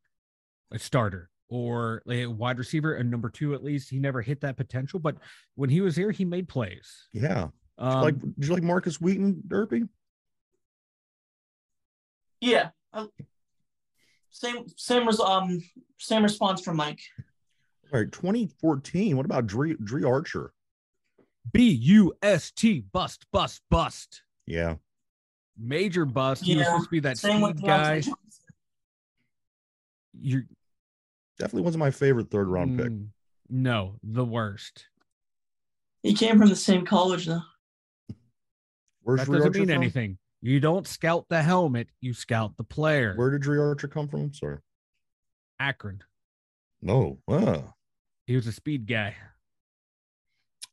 a starter or a wide receiver, a number two at least. He never hit that potential, but when he was here, he made plays. Yeah. Did Um, like did you like Markus Wheaton, Derpy? Yeah. uh, same same as um same response from Mike. All right, 2014. What about Dri, Dri Archer? B U S T bust bust bust Yeah. major bust. He was supposed to be that Same speed guy. Johnson. You're Definitely wasn't my favorite third round pick. mm, no the worst. He came from the same college though. Where's that Dri doesn't Archer mean from? anything. You don't scout the helmet, you scout the player. Where did Dri Archer come from? I'm sorry. Akron. No. Uh, He was a speed guy.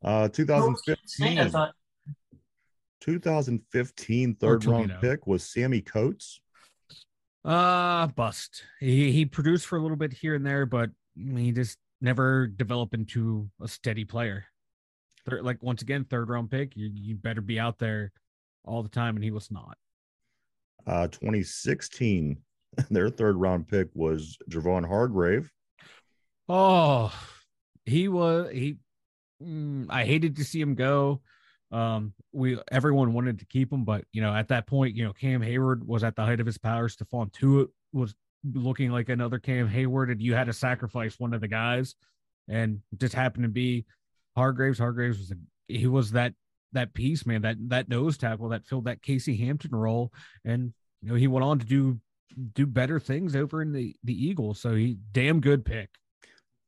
uh 2015. I 2015 third round pick was Sammy Coates. Uh bust. He he produced for a little bit here and there, but he just never developed into a steady player. Third, like once again, third round pick. You you better be out there all the time, and he was not. Uh 2016, [LAUGHS] their third round pick was Javon Hargrave. Oh, he was he. mm, I hated to see him go. Um, we everyone wanted to keep him, but you know, at that point, you know, Cam Heyward was at the height of his powers. Stephon Tuitt was looking like another Cam Heyward, and you had to sacrifice one of the guys, and just happened to be Hargraves. Hargraves was a, he was that that piece, man, that that nose tackle that filled that Casey Hampton role, and you know, he went on to do do better things over in the the Eagles. So he damn good pick.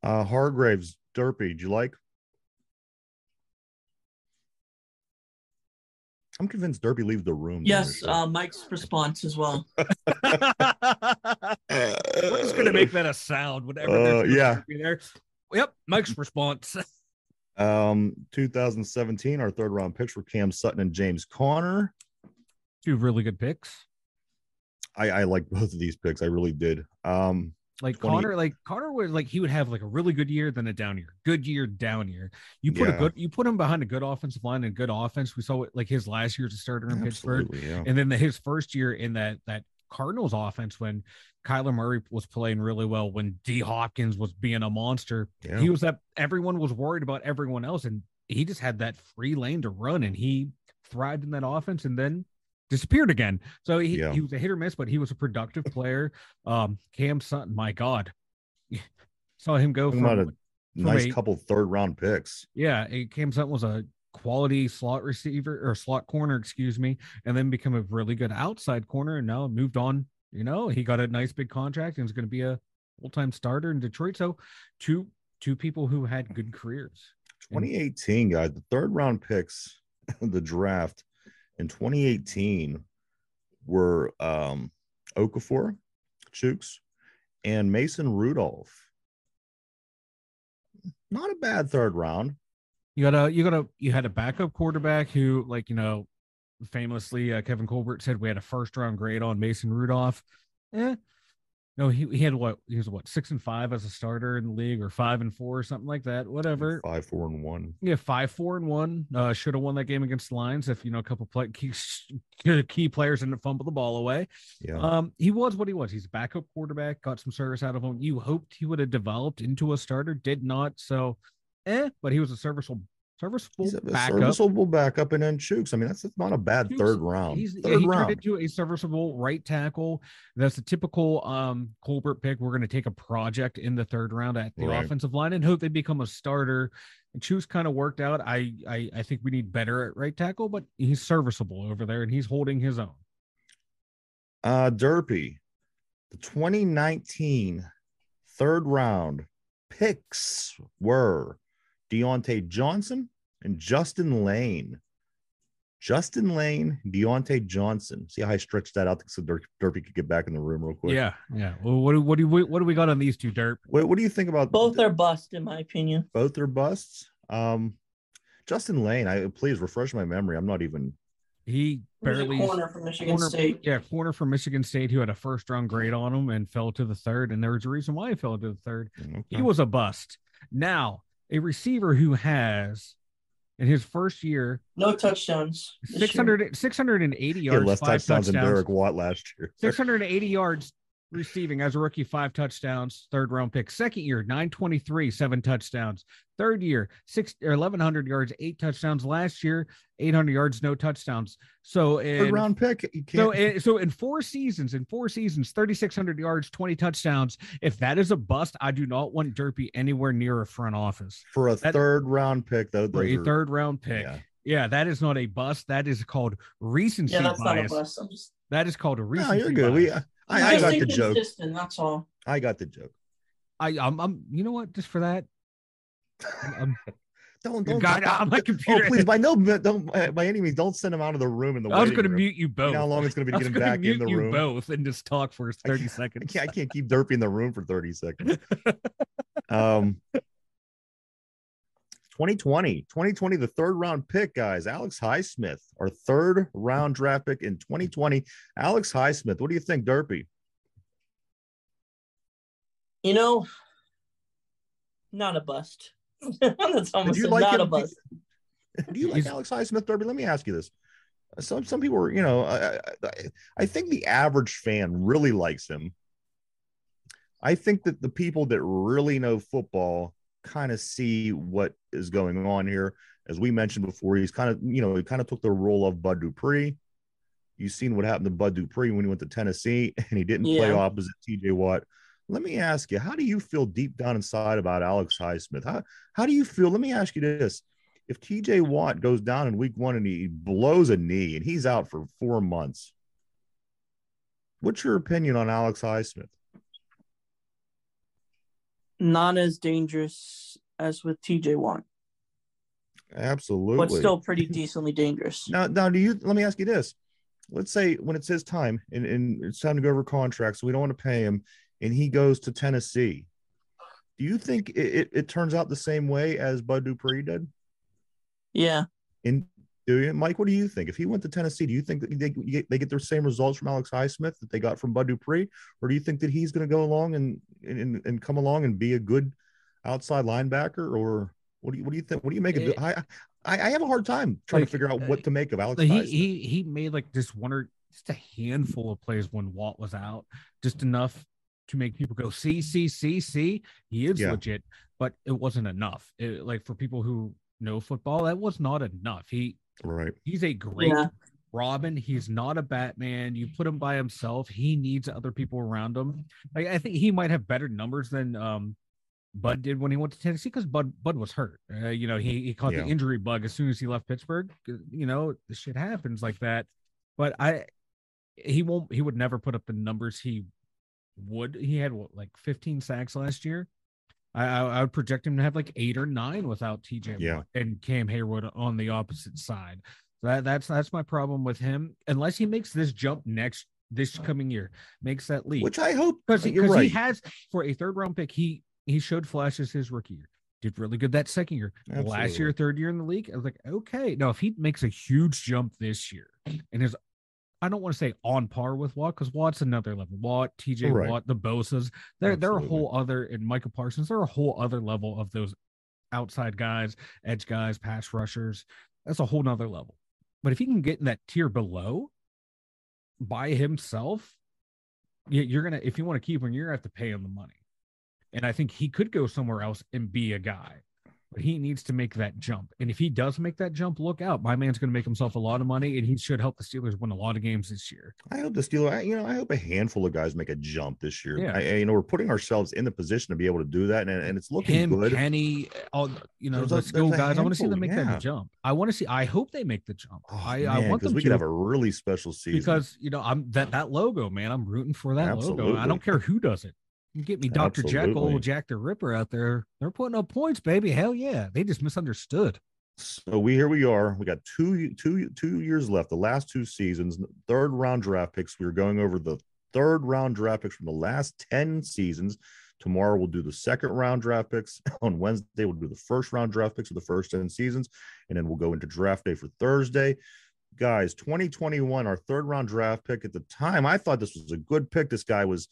Uh Hargraves, Derpy, did you like? I'm convinced Derpy leaves the room. yes, uh, Mike's response as well. [LAUGHS] [LAUGHS] We're just gonna make that a sound Whatever. Uh, yeah. Murphy there. Yep, Mike's response. [LAUGHS] Um, 2017, our third round picks were Cam Sutton and James Conner. Two really good picks. I, I like both of these picks. I really did. Um, Like 20 Conner, like Conner was like he would have like a really good year, then a down year, good year, down year. You put Yeah. a good, you put him behind a good offensive line and good offense. We saw it like his last year as a starter in Pittsburgh, yeah. and then the, his first year in that that Cardinals offense when Kyler Murray was playing really well, when D Hopkins was being a monster. yeah. he was that everyone was worried about everyone else and he just had that free lane to run and he thrived in that offense and then disappeared again so he, Yeah. he was a hit or miss but he was a productive player um cam sutton my god [LAUGHS] saw him go from a nice a- couple third round picks. yeah cam sutton was a quality slot receiver or slot corner excuse me and then become a really good outside corner and now moved on you know he got a nice big contract and is going to be a full-time starter in Detroit. So two two people who had good careers. 2018, guys, the third round picks, [LAUGHS] the draft in 2018 were um Okorafor, Chuks, and Mason Rudolph. Not a bad third round. You got a you got a you had a backup quarterback who like you know famously uh, Kevin Colbert said we had a first round grade on Mason Rudolph. Eh. No, he, he had what he was what six and five as a starter in the league, or five and four, or something like that. Whatever. Five, four, and one. Yeah, five, four, and one. Uh, should have won that game against the Lions if you know a couple play, key, key players didn't fumble the ball away. Yeah. Um, he was what he was. He's a backup quarterback. Got some service out of him. You hoped he would have developed into a starter, did not. So, eh. But he was a serviceable, serviceable He's backup. serviceable backup and then Chuks. I mean, that's, that's not a bad Chuks, third round. He's yeah, third he turned into a serviceable right tackle. That's a typical um Colbert pick. We're going to take a project in the third round at the Right. offensive line and hope they become a starter. And Chuks kind of worked out. I, I I think we need better at right tackle, but he's serviceable over there and he's holding his own. Uh, Derpy, the 2019 third round picks were Diontae Johnson and Justin Layne. Justin Layne, Diontae Johnson. See how I stretched that out so Der- Derpy could get back in the room real quick. Yeah, yeah. Well, what do what do we what do we got on these two, Derp? What, what do you think about Both are busts in my opinion. both are busts? Um, Justin Layne, I please refresh my memory. I'm not even He He was a barely corner from Michigan corner- State. Yeah, corner from Michigan State who had a first round grade on him and fell to the third. And there was a reason why he fell to the third. He was a bust. Now, a receiver who has in his first year No touchdowns. this 600, 680 yards, had less five touchdowns than touchdowns, Derek Watt last year. 680 yards receiving as a rookie, five touchdowns, third round pick. Second year, 923, seven touchdowns. Third year, six or 1100 yards, eight touchdowns. Last year, 800 yards, no touchdowns. So in Third round pick. So, in, so in four seasons, in four seasons, 3,600 yards, 20 touchdowns. If that is a bust, I do not want Derpy anywhere near a front office. for a that- third round pick, though. For a are- third round pick. yeah. Yeah. that is not a bust. That is called recency Yeah, that's not a bias. bust. I'm just, That is called a No, recency you're good. We, bias. Uh, I, I'm I just got the joke. inconsistent, That's all. I got the joke. I, I'm, I'm, you know what? Just for that, I'm, I'm- [LAUGHS] Don't don't. God, don't- on my [LAUGHS] oh, please, by no, don't by any means, don't send him out of the room in the. I was going to mute you You both. know how long it's going to be I to get him gonna back in the you room. both and just talk for 30 can't- seconds. I can't, I can't keep Derpy in the room for 30 seconds. [LAUGHS] um, 2020, 2020, the third round pick, guys. Alex Highsmith, our third round draft pick in 2020. Alex Highsmith, what do you think, Derpy? You know, not a bust. [LAUGHS] that's almost a, like not him? a bust. [LAUGHS] Do you like Alex Highsmith, Derpy? Let me ask you this. Some some people are, you know, I, I, I think the average fan really likes him. I think that the people that really know football kind of see what is going on here. As we mentioned before, he's kind of, you know, he kind of took the role of Bud Dupree. You've seen what happened to Bud Dupree when he went to Tennessee [LAUGHS] and he didn't play opposite TJ Watt. Let me ask you, how do you feel deep down inside about Alex Highsmith? How, how do you feel? Let me ask you this. If TJ Watt goes down in week one and he blows a knee and he's out for four months, what's your opinion on Alex Highsmith? Not as dangerous as with TJ Watt, Absolutely. but still pretty decently dangerous. Now, now, do you? Let me ask you this: Let's say when it's his time and, and it's time to go over contracts, so we don't want to pay him, and he goes to Tennessee. Do you think it, it, it turns out the same way as Bud Dupree did? Yeah, And do you, Mike? What do you think? If he went to Tennessee, do you think that they get, they get the same results from Alex Highsmith that they got from Bud Dupree, or do you think that he's going to go along and, and and come along and be a good outside linebacker, or what do you what do you think? What do you make of? Eh, I I, I have a hard time trying like, to figure out uh, what to make of Alex Like, he, Highsmith. he he made like just one or just a handful of plays when Watt was out, just enough to make people go see see see see he is Yeah. legit, but it wasn't enough. It, like for people who know football, that was not enough. He right. he's a great yeah. Robin. He's not a Batman. You put him by himself. He needs other people around him. Like I think he might have better numbers than um Bud did when he went to Tennessee because Bud Bud was hurt. Uh, you know, he, he caught Yeah. the injury bug as soon as he left Pittsburgh. You know, the shit happens like that. But I he won't he would never put up the numbers he would he had what like 15 sacks last year. I, I, I would project him to have like eight or nine without TJ Yeah. And Cam Heyward on the opposite side. That that's that's my problem with him. Unless he makes this jump next this coming year, makes that leap Which I hope because you're right. he has for a third round pick. He he showed flashes his rookie year. Did really good that second year. Last year, third year in the league, I was like, okay. Now if he makes a huge jump this year and is I don't want to say on par with Watt because Watt's another level. Watt, TJ Right. Watt, the Bosa's, they're they're a whole other and Michael Parsons, they're a whole other level of those outside guys, edge guys, pass rushers. That's a whole nother level. But if he can get in that tier below by himself, you- you're gonna if you want to keep him, you're gonna have to pay him the money. And I think he could go somewhere else and be a guy, but he needs to make that jump. And if he does make that jump, look out. My man's gonna make himself a lot of money, and he should help the Steelers win a lot of games this year. I hope the Steelers, you know, I hope a handful of guys make a jump this year. Yeah. I, you know, we're putting ourselves in the position to be able to do that, and, and it's looking Him, good. Kenny, all you know, There's the a- skill guys. I want to see them make yeah. that jump. I want to see. I hope they make the jump. Oh, I, I want them we to could have a really special season. because you know I'm that that logo, man. I'm rooting for that logo. I don't care who does it. You get me Dr. Jekyll, Absolutely. Jack the Ripper out there. They're putting up points, baby. Hell yeah. They just misunderstood. So we here we are. We got two two two years left. The last two seasons, third round draft picks. We are going over the third round draft picks from the last ten seasons. Tomorrow we'll do the second round draft picks. [LAUGHS] On Wednesday we'll do the first round draft picks of the first ten seasons, and then we'll go into draft day for Thursday. Guys, 2021, our third round draft pick. At the time, I thought this was a good pick. This guy was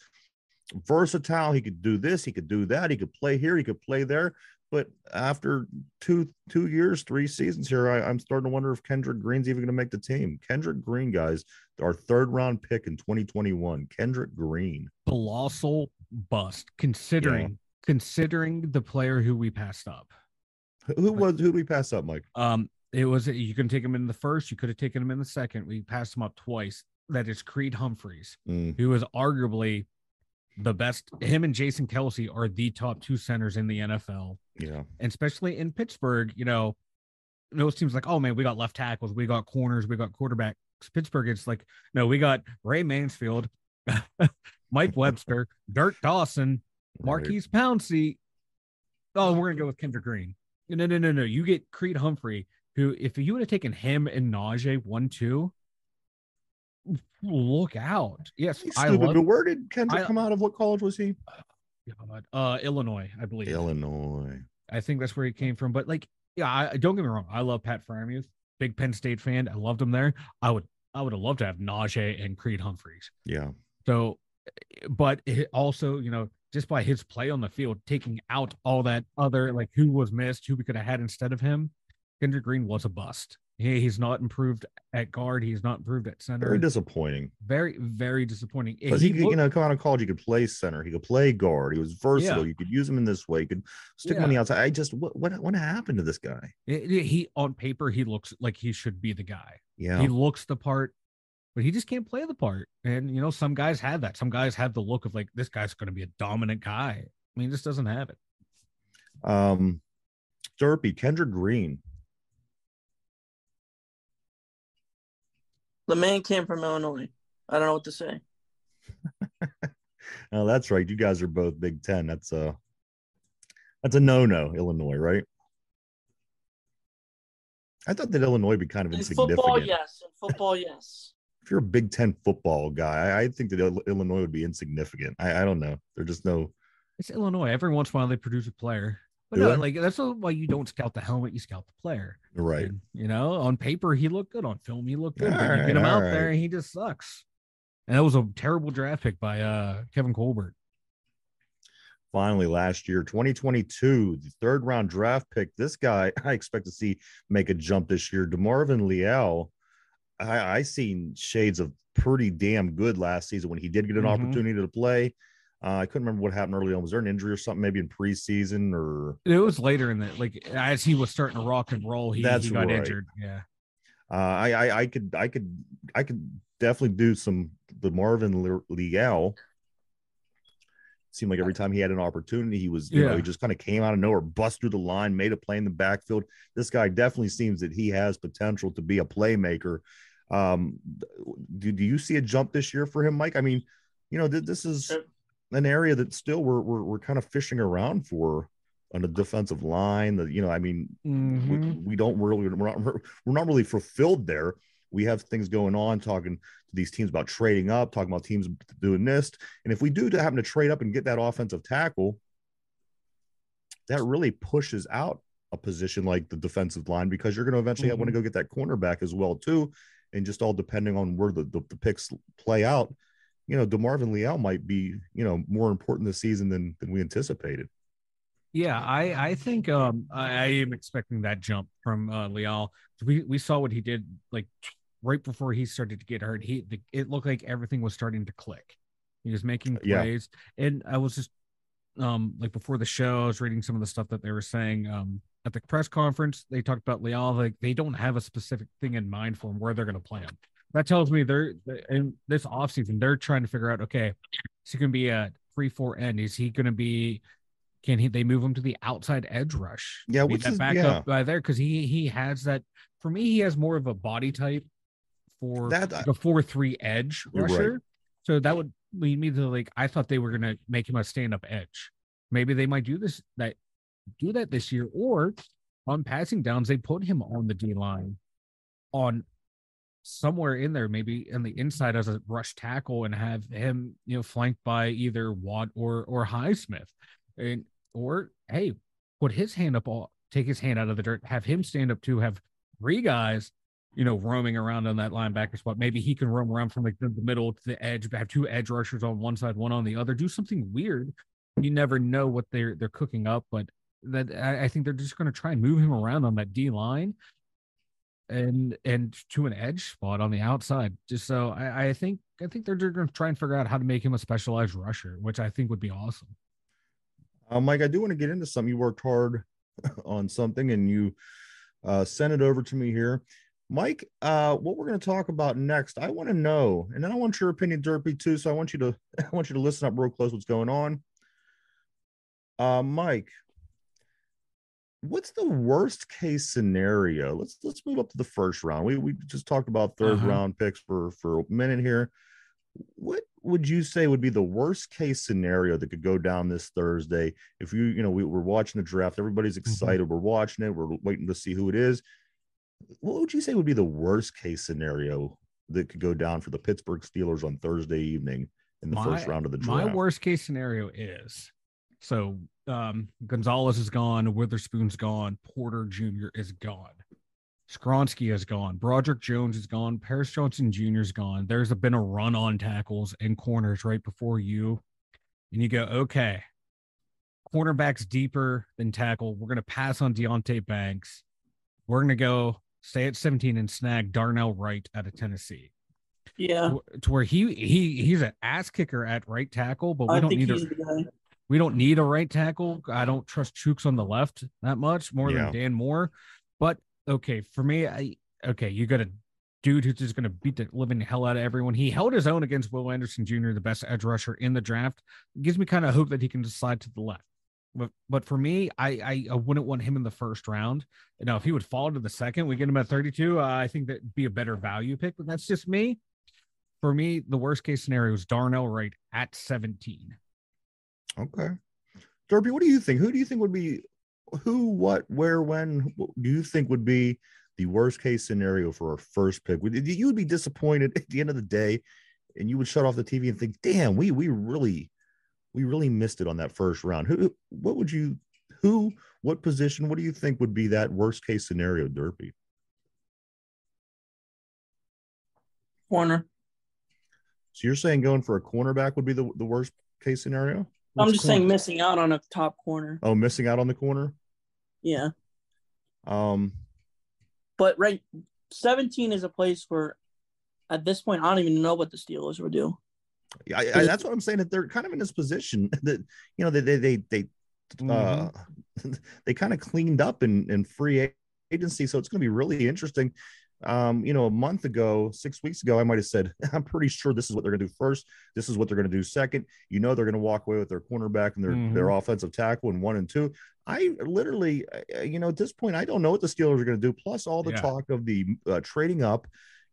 versatile. He could do this. He could do that. He could play here. He could play there. But after two two years, three seasons here, I, I'm starting to wonder if Kendrick Green's even going to make the team. Kendrick Green, guys, our third round pick in 2021. Kendrick Green. Colossal bust, considering considering the player who we passed up. Who who was who did we pass up, Mike? Um, it was you can take him in the first, you could have taken him in the second. We passed him up twice. That is Creed Humphreys, Mm, who is arguably the best. Him and Jason Kelce are the top two centers in the NFL. yeah, and especially in Pittsburgh, you know, those teams like, oh man, we got left tackles, we got corners, we got quarterbacks. Pittsburgh, it's like, no, we got Ray Mansfield, [LAUGHS] Mike Webster, Dirk Dawson, right. Maurkice Pouncey. Oh, we're gonna go with Kendrick Green. No, no, no, no. You get Creed Humphrey, who, if you would have taken him and Najee one, two, look out. Yes, He's I stupid. love but where did Kendrick I- come out of? What college was he? God, uh Illinois, I believe. Illinois. I think that's where he came from. But like, yeah, I, don't get me wrong. I love Pat Freiermuth, big Penn State fan. I loved him there. I would, I would have loved to have Najee and Creed Humphreys. Yeah, So, but it also, you know, just by his play on the field, taking out all that other like who was missed, who we could have had instead of him, Kendrick Green was a bust. He, he's not improved at guard. He's not improved at center. very disappointing. very, very disappointing. Because He he, could, you know, come out of college, he could play center, he could play guard, he was versatile. Yeah. You could use him in this way. You could stick him on the outside. I just what what what happened to this guy? it- it- he on paper he looks like he should be the guy. Yeah, He looks the part, but he just can't play the part. And you know, some guys have that. Some guys have the look of like this guy's going to be a dominant guy. I mean, he just doesn't have it. um, Derpy Kendra Green. The man came from Illinois. I don't know what to say. [LAUGHS] Oh, that's right. You guys are both Big Ten. That's a that's a no no. Illinois, right? I thought that Illinois would be kind of In insignificant. football, yes. In football, yes. [LAUGHS] If you're a Big Ten football guy, I, I think that Illinois would be insignificant. I, I don't know. There's just no. It's Illinois. Every once in a while, they produce a player. But no, like that's why you don't scout the helmet. You scout the player. Right. And, you know, on paper he looked good. On film he looked good. but you get him out alright. there and he just sucks. And that was a terrible draft pick by uh Kevin Colbert. finally last year 2022 the third round draft pick this guy [LAUGHS] i expect to see make a jump this year demarvin leal i i seen shades of pretty damn good last season when he did get an Mhm. opportunity to play uh, i couldn't remember what happened early on was there an injury or something maybe in preseason or It was later in the like as he was starting to rock and roll, he, That's he got right. injured. Yeah. uh, I, I i could i could i could definitely do some the marvin Le- leal seemed like every time he had an opportunity, he was, you know, Yeah. he just kind of came out of nowhere, bust through the line, made a play in the backfield. This guy definitely seems that he has potential to be a playmaker. Um, do, do you see a jump this year for him, Mike? I mean, you know, th- this is Sure. An area that still we're we're, we're kind of fishing around for on the defensive line. The you know, I mean, Mhm. we, we don't really we're not we're not really fulfilled there. We have things going on talking to these teams about trading up, talking about teams doing this, and if we do happen to trade up and get that offensive tackle, that really pushes out a position like the defensive line because you're going to eventually want to go get that cornerback as well too, and just all depending on where the, the, the picks play out. You know, Demarvin Leal might be you know more important this season than than we anticipated. Yeah, I I think um I, I am expecting that jump from uh Leal. We we saw what he did like right before he started to get hurt. He the, it looked like everything was starting to click. He was making Yeah. plays, and I was just um like before the show, I was reading some of the stuff that they were saying um at the press conference. They talked about Leal like they don't have a specific thing in mind for him where they're going to play him. That tells me they're in this offseason they're trying to figure out okay, is he going to be a three four end? Is he going to be can he they move him to the outside edge rush? Yeah, which that is- back yeah. up by there because he he has that for me he has more of a body type for That the four three edge You're right. rusher. So that would lead me to like I thought they were gonna make him a stand up edge. Maybe they might do this that do that this year, or on passing downs they put him on the D line on somewhere in there, maybe in the inside as a rush tackle, and have him you know flanked by either Watt or or Highsmith, and or hey, put his hand up, all take his hand out of the dirt, have him stand up too, have three guys you know, roaming around on that linebacker spot. Maybe he can roam around from the, the middle to the edge, have two edge rushers on one side, one on the other. Do something weird. You never know what they're they're cooking up, but that I think they're just going to try and move him around on that D line, and and to an edge spot on the outside. Just so I, I think I think they're going to try and figure out how to make him a specialized rusher, which I think would be awesome. Uh, Mike, I do want to get into something. You worked hard [LAUGHS] on something and you uh, sent it over to me here. Mike, uh, what we're going to talk about next, I want to know, and then I want your opinion, Derpy, too. So I want you to [LAUGHS] I want you to listen up real close. What's going on, uh, Mike? What's the worst case scenario? Let's let's move up to the first round. We we just talked about 3rd Uh-huh. round picks for for a minute here. What would you say would be the worst case scenario that could go down this Thursday? If you you know we, we're watching the draft, everybody's excited. We're watching it. We're waiting to see who it is what would you say would be the worst case scenario that could go down for the Pittsburgh Steelers on Thursday evening in the first round of the draft? My worst case scenario is so um Gonzalez is gone, Witherspoon's gone, Porter Jr. is gone. Skoronski is gone. Broderick Jones is gone. Paris Johnson Jr. is gone. There's been a run on tackles and corners right before you. And you go, okay, cornerbacks deeper than tackle. We're going to pass on Deonte Banks. We're going to go stay at 17 and snag Darnell Wright out of Tennessee Yeah, to- to where he he he's an ass kicker at right tackle, but we I don't need a. we don't need a right tackle. I don't trust Chuks on the left that much more Yeah. than Dan Moore. But okay, for me, I okay, you got a dude who's just gonna beat the living hell out of everyone. He held his own against Will Anderson Jr., the best edge rusher in the draft. It gives me kind of hope that he can decide to the left. But but for me, I, I I wouldn't want him in the first round. Now, if he would fall to the second, we get him at 32. Uh, I think that'd be a better value pick, but that's just me. For me, the worst case scenario is Darnell Wright at 17. Okay. Derpy, what do you think? Who do you think would be who, what, where, when do you think would be the worst case scenario for our first pick? Would you would be disappointed [LAUGHS] at the end of the day and you would shut off the TV and think, damn, we we really we really missed it on that first round. Who what would you who what position what do you think would be that worst case scenario, Derpy? Corner. So you're saying going for a cornerback would be the, the worst case scenario? I'm just saying missing out on a top corner. Oh, missing out on the corner. Yeah, Um, but right, 17 is a place where, at this point, I don't even know what the Steelers would do. I, I, that's what I'm saying. That they're kind of in this position [LAUGHS] that you know they they they they uh, [LAUGHS] they kind of cleaned up in in free agency, so it's going to be really interesting. Um, you know, a month ago, six weeks ago, I might have said, [LAUGHS] I'm pretty sure this is what they're going to do first. This is what they're going to do second. You know, they're going to walk away with their cornerback and their Mhm. their offensive tackle and one and two. I literally, uh, you know, at this point, I don't know what the Steelers are going to do. Plus, all the Yeah. talk of the uh, trading up.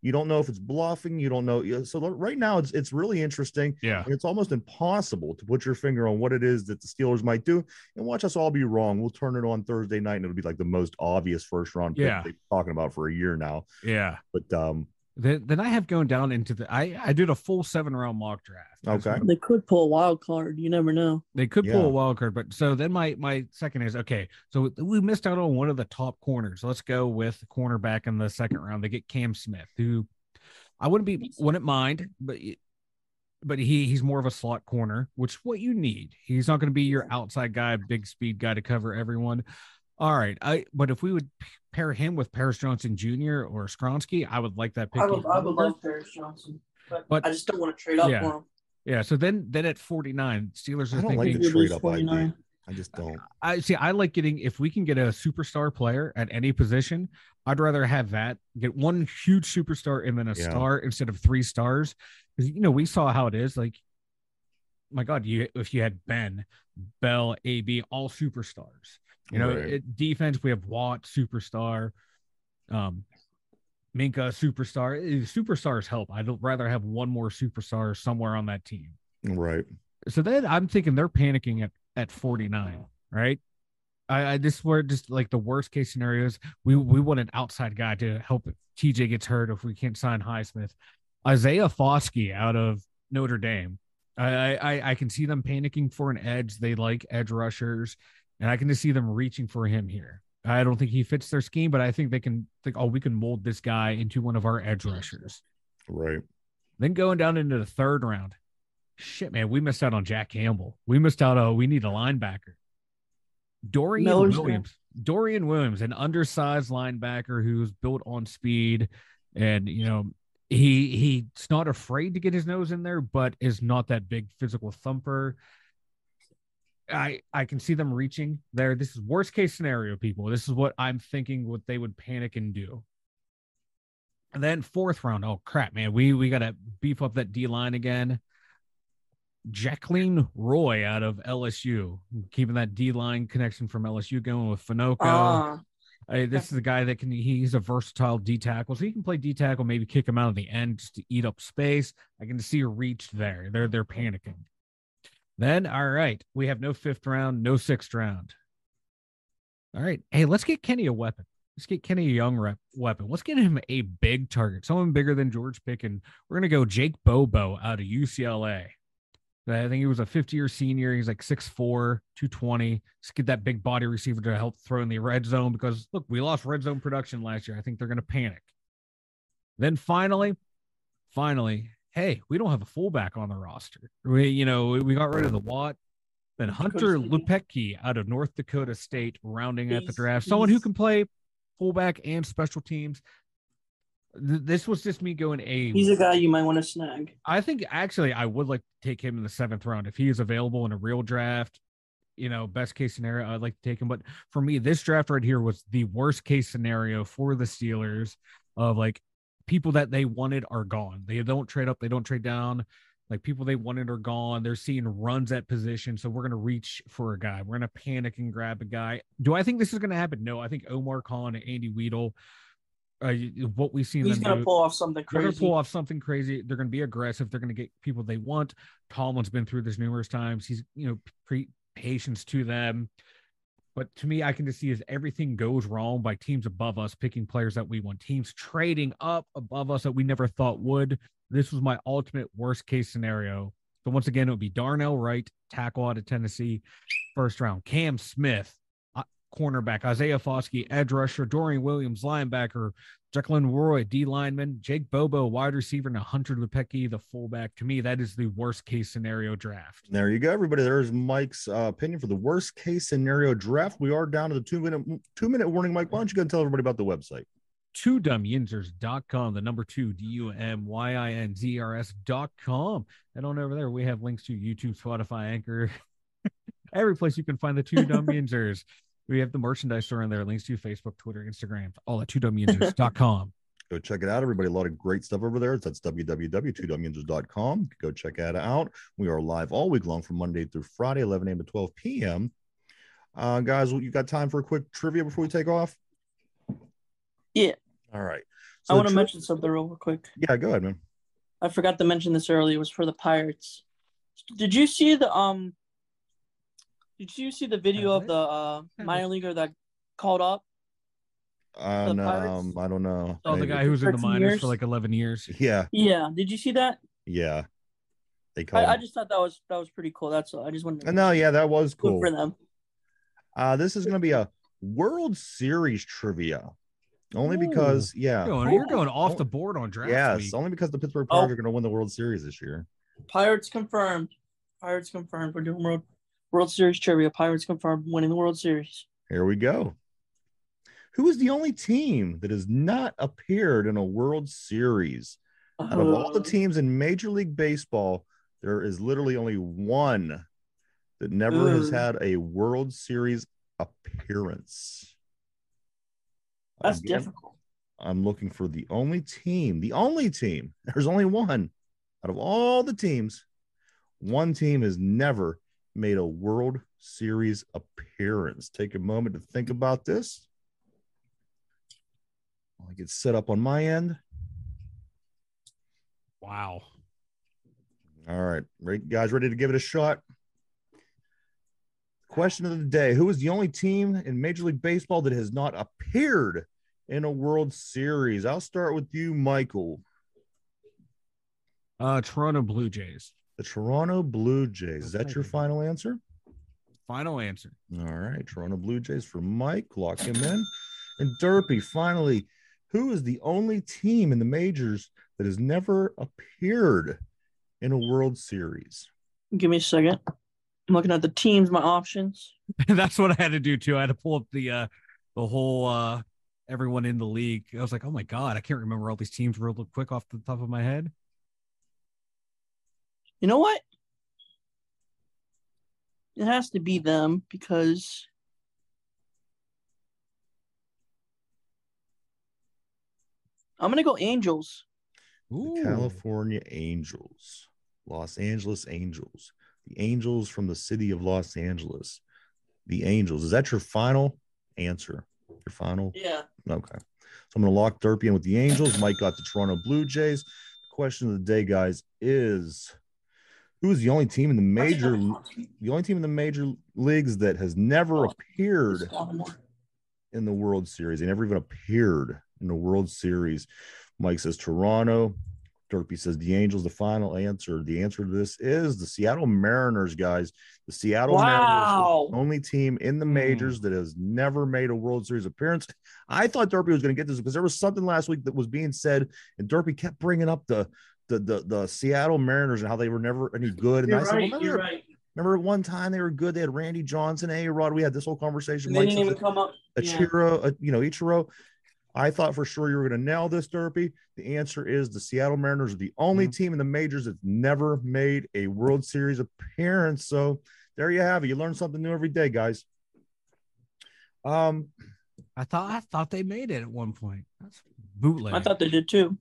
You don't know if it's bluffing. You don't know. So right now, it's it's really interesting, Yeah. and it's almost impossible to put your finger on what it is that the Steelers might do. And watch us all be wrong. We'll turn it on Thursday night, and it'll be like the most obvious first round pick Yeah. they've been talking about for a year now. Yeah. But um, Then, then I have going down into the I I did a full seven round mock draft. Okay. They could pull a wild card. You never know. They could pull a wild card, but so then my my second is okay. So we missed out on one of the top corners. Let's go with the cornerback in the second round. They get Cam Smith, who I wouldn't be wouldn't mind, but but he he's more of a slot corner, which is what you need. He's not going to be your outside guy, big speed guy to cover everyone. All right, I but if we would pair him with Paris Johnson Jr. or Skoronski, I would like that pick. I would, I would love Paris Johnson, but, But- I just don't want to trade up Yeah. for him. Yeah, so then then at 49, Steelers I are don't like thinking the trade up 49. idea. I just don't. I see. I like getting if we can get a superstar player at any position. I'd rather have that get one huge superstar and then a Yeah. star instead of three stars. Because you know we saw how it is. Like, my God, you if you had Ben, Bell, AB, all superstars. You know, Right. it, defense we have Watt, superstar, um, Minkah, superstar. Eh, Superstars help. I'd rather have one more superstar somewhere on that team Right. so then I'm thinking they're panicking at at 49, right? I, I this where just like the worst case scenarios. We we want an outside guy to help if TJ gets hurt if we can't sign Highsmith. Isaiah Foskey out of Notre Dame. I, I I can see them panicking for an edge. They like edge rushers, and I can just see them reaching for him here. I don't think he fits their scheme, but I think they can think, oh, we can mold this guy into one of our edge rushers. Right. Then going down into the third round, shit, man, we missed out on Jack Campbell. We missed out. on we need a linebacker. Dorian Miller's there. Williams. Dorian Williams, an undersized linebacker who's built on speed, and you know he he's not afraid to get his nose in there, but is not that big physical thumper. I I can see them reaching there. This is worst case scenario, people. This is what I'm thinking. What they would panic and do. And then fourth round, oh crap, man, we we gotta beef up that D line again. Jaquelin Roy out of LSU, keeping that D line connection from LSU going with Finoco. Ah, Hey, this is a guy that can he's a versatile D tackle, so he can play D tackle, maybe kick him out of the end just to eat up space. I can see a reach there. They're they're panicking. Then all right, we have no fifth round, no sixth round. All right. Hey, let's get Kenny a weapon. Let's get Kenny a young rep weapon. Let's get him a big target, someone bigger than George Picken. We're gonna go Jake Bobo out of UCLA. I think he was a 50 year senior. He's like 6'4, 220. Let's get that big body receiver to help throw in the red zone because look, we lost red zone production last year. I think they're going to panic. Then finally, finally, hey, we don't have a fullback on the roster. We, you know, we got rid of the Watt. Then Hunter. Luepke out of North Dakota State rounding at the draft. Someone who can play fullback and special teams. This was just me going a he's a guy you might want to snag. I think actually I would like to take him in the seventh round if he is available in a real draft. You know, best case scenario, I'd like to take him. But for me, this draft right here was the worst case scenario for the Steelers of like people that they wanted are gone. They don't trade up, they don't trade down. Like people they wanted are gone. They're seeing runs at position. So we're going to reach for a guy. We're going to panic and grab a guy. Do I think this is going to happen? No. I think Omar Khan and Andy Weidl, uh, what we've seen He's gonna do- pull off something crazy. they're going to pull off something crazy. They're going to be aggressive. They're going to get people they want. Tomlin's been through this numerous times. He's, you know, pre patience to them. But to me, I can just see as everything goes wrong by teams above us picking players that we want, teams trading up above us that we never thought would. This was my ultimate worst case scenario. So once again, it would be Darnell Wright, tackle out of Tennessee, first round. Cam Smith, uh, cornerback. Isaiah Foskey, edge rusher. Dorian Williams, linebacker. Jaquelin Roy, D lineman, Jake Bobo, wide receiver, and Hunter Luepke, the fullback. To me, that is the worst case scenario draft. There you go, everybody. There's Mike's uh, opinion for the worst case scenario draft. We are down to the two minute two minute warning. Mike, why don't you go and tell everybody about the website? Two dumbyinzers.com, the number two, D U M Y I N Z R S.com. And on over there, we have links to YouTube, Spotify, Anchor, [LAUGHS] every place you can find the two dumb [LAUGHS] yinzers. We have the merchandise store in there, links to Facebook, Twitter, Instagram, all at two dumbyinzers.com. [LAUGHS] Go check it out, everybody. A lot of great stuff over there. That's www.2dumyinzers.com. Go check that out. We are live all week long from Monday through Friday, 11 a.m. to 12 p.m. Uh, guys, you got time for a quick trivia before we take off? Yeah. All right. So I want to tri- mention something real quick. Yeah, go ahead, man. I forgot to mention this earlier. It was for the Pirates. Did you see the um? Did you see the video of the uh, minor leaguer that called up? Uh, the no, Pirates? um, I don't know. Oh, the guy who was in the minors years? for like 11 years. Yeah, Yeah. Did you see that? yeah. They call. I, I just thought that was that was pretty cool. That's all. I just wanted to no, yeah, that was good cool. for them. Uh, this is going to be a World Series trivia, only because yeah, You're going, you're going off the board on draft yes, week. only because the Pittsburgh Oh. Pirates are going to win the World Series this year. Pirates confirmed. Pirates confirmed. We're doing World World Series trivia. Pirates confirmed winning the World Series. Here we go. Who is the only team that has not appeared in a World Series? Out of all the Uh, teams in Major League Baseball, there is literally only one that never has had a World Series appearance. that's Again, difficult. I'm looking for the only team, the only team. [LAUGHS] There's only one out of all the teams. One team has never made a World Series appearance. Take a moment to think about this. I'll get set up on my end. Wow. All right, right, guys, ready to give it a shot? Question of the day Who is the only team in Major League Baseball that has not appeared in a World Series? I'll start with you, Michael. Uh, Toronto Blue Jays. The Toronto Blue Jays. Is that your final answer? Final answer. All right, Toronto Blue Jays for Mike. Lock him in. And Derpy, finally, who is the only team in the majors that has never appeared in a World Series? Give me a second. I'm looking at the teams, my options. [LAUGHS] That's what I had to do too. I had to pull up the uh the whole uh everyone in the league. I was like, oh my god, I can't remember all these teams real quick off the top of my head. You know what? It has to be them because I'm gonna go Angels. The California Angels, Los Angeles Angels, the Angels from the city of Los Angeles. The Angels. Is that your final answer? Your final? Yeah. Okay. So I'm going to lock Derpy in with the Angels. Mike got the Toronto Blue Jays. The question of the day, guys, is who is the only team in the major the only team in the major leagues that has never appeared in the World Series. They never even appeared in the World Series. Mike says Toronto. Derpy says the Angels. The final answer. The answer to this is the Seattle Mariners, guys. The Seattle Mariners, Wow. the only team in the majors that has never made a World Series appearance. I thought Derpy was going to get this because there was something last week that was being said, and Derpy kept bringing up the the the, the Seattle Mariners and how they were never any good. And You're I said, right. well, You're remember, right. remember one time they were good. They had Randy Johnson, A Rod. We had this whole conversation. And they Mike didn't says even come up. Yeah. Achiro, uh, you know, Ichiro. I thought for sure you were going to nail this, Derpy. The answer is the Seattle Mariners are the only team in the majors that's never made a World Series appearance. So there you have it. You learn something new every day, guys. Um, I thought I thought they made it at one point. That's bootleg. I thought they did too.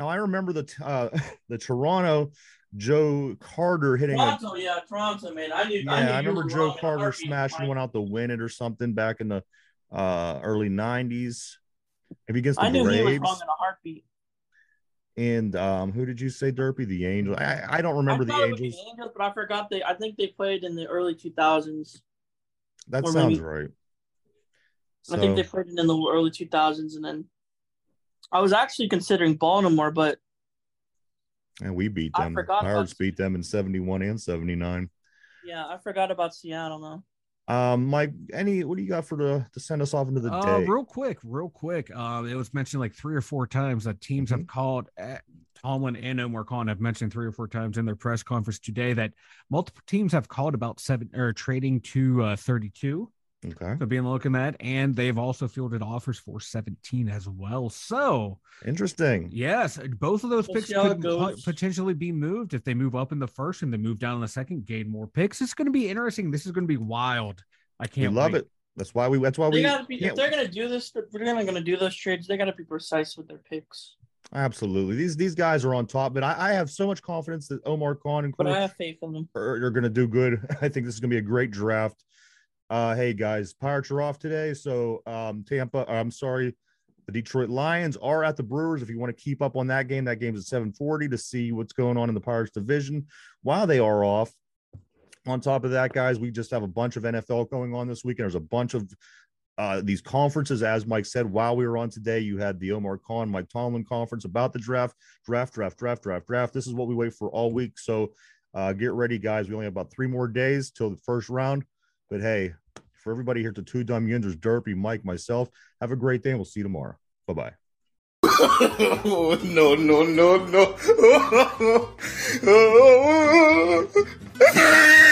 Now I remember the uh, [LAUGHS] the Toronto Joe Carter hitting a Toronto, yeah, Toronto, man. I knew. yeah, I, knew I remember Joe a Carter smashing one out to win it or something back in the uh early 90s. Maybe against the I knew he was Braves. wrong in a heartbeat. And um, who did you say, Derpy? The Angels. I, I don't remember I the would be Angels. Angels, but I forgot they. I think they played in the early 2000s. That sounds maybe- right. I think they played in the early 2000s, and then I was actually considering Baltimore, but and we beat I them. forgot about- Pirates beat them in 71 and 79. yeah, I forgot about Seattle now. Um, Mike, any what do you got for the to send us off into the Uh, day? real quick, real quick. Um, it was mentioned like three or four times that teams Mm-hmm. have called. Uh, Tomlin and Omar Khan have mentioned three or four times in their press conference today that multiple teams have called about seven or trading to uh, 32. Okay, So being looking at, and they've also fielded offers for 17 as well. So interesting. yes, both of those We'll picks see how it could po- potentially be moved if they move up in the first and they move down in the second, gain more picks. It's going to be interesting. This is going to be wild. I can't love wait. it. That's why we. That's why they we, gotta be, if they're gonna do this. If they're gonna gonna do those trades, they gotta be precise with their picks. Absolutely. These these guys are on top, but I, I have so much confidence that Omar Khan and But I have faith in them. are, are going to do good. [LAUGHS] I think this is going to be a great draft. Uh, hey guys, Pirates are off today, so um, Tampa. I'm sorry, The Detroit Lions are at the Brewers. If you want to keep up on that game, that game's at 740 to see what's going on in the Pirates division while they are off. On top of that, guys, we just have a bunch of NFL going on this weekend. There's a bunch of uh, these conferences, as Mike said, while we were on today, you had the Omar Khan, Mike Tomlin conference about the draft, draft, draft, draft, draft, draft. This is what we wait for all week. So uh, get ready, guys. We only have about three more days till the first round. But hey, for everybody here to Two Dumb Yinzers, Derpy, Mike, myself, have a great day and we'll see you tomorrow. Bye bye. [LAUGHS] no, no, no, no. [LAUGHS]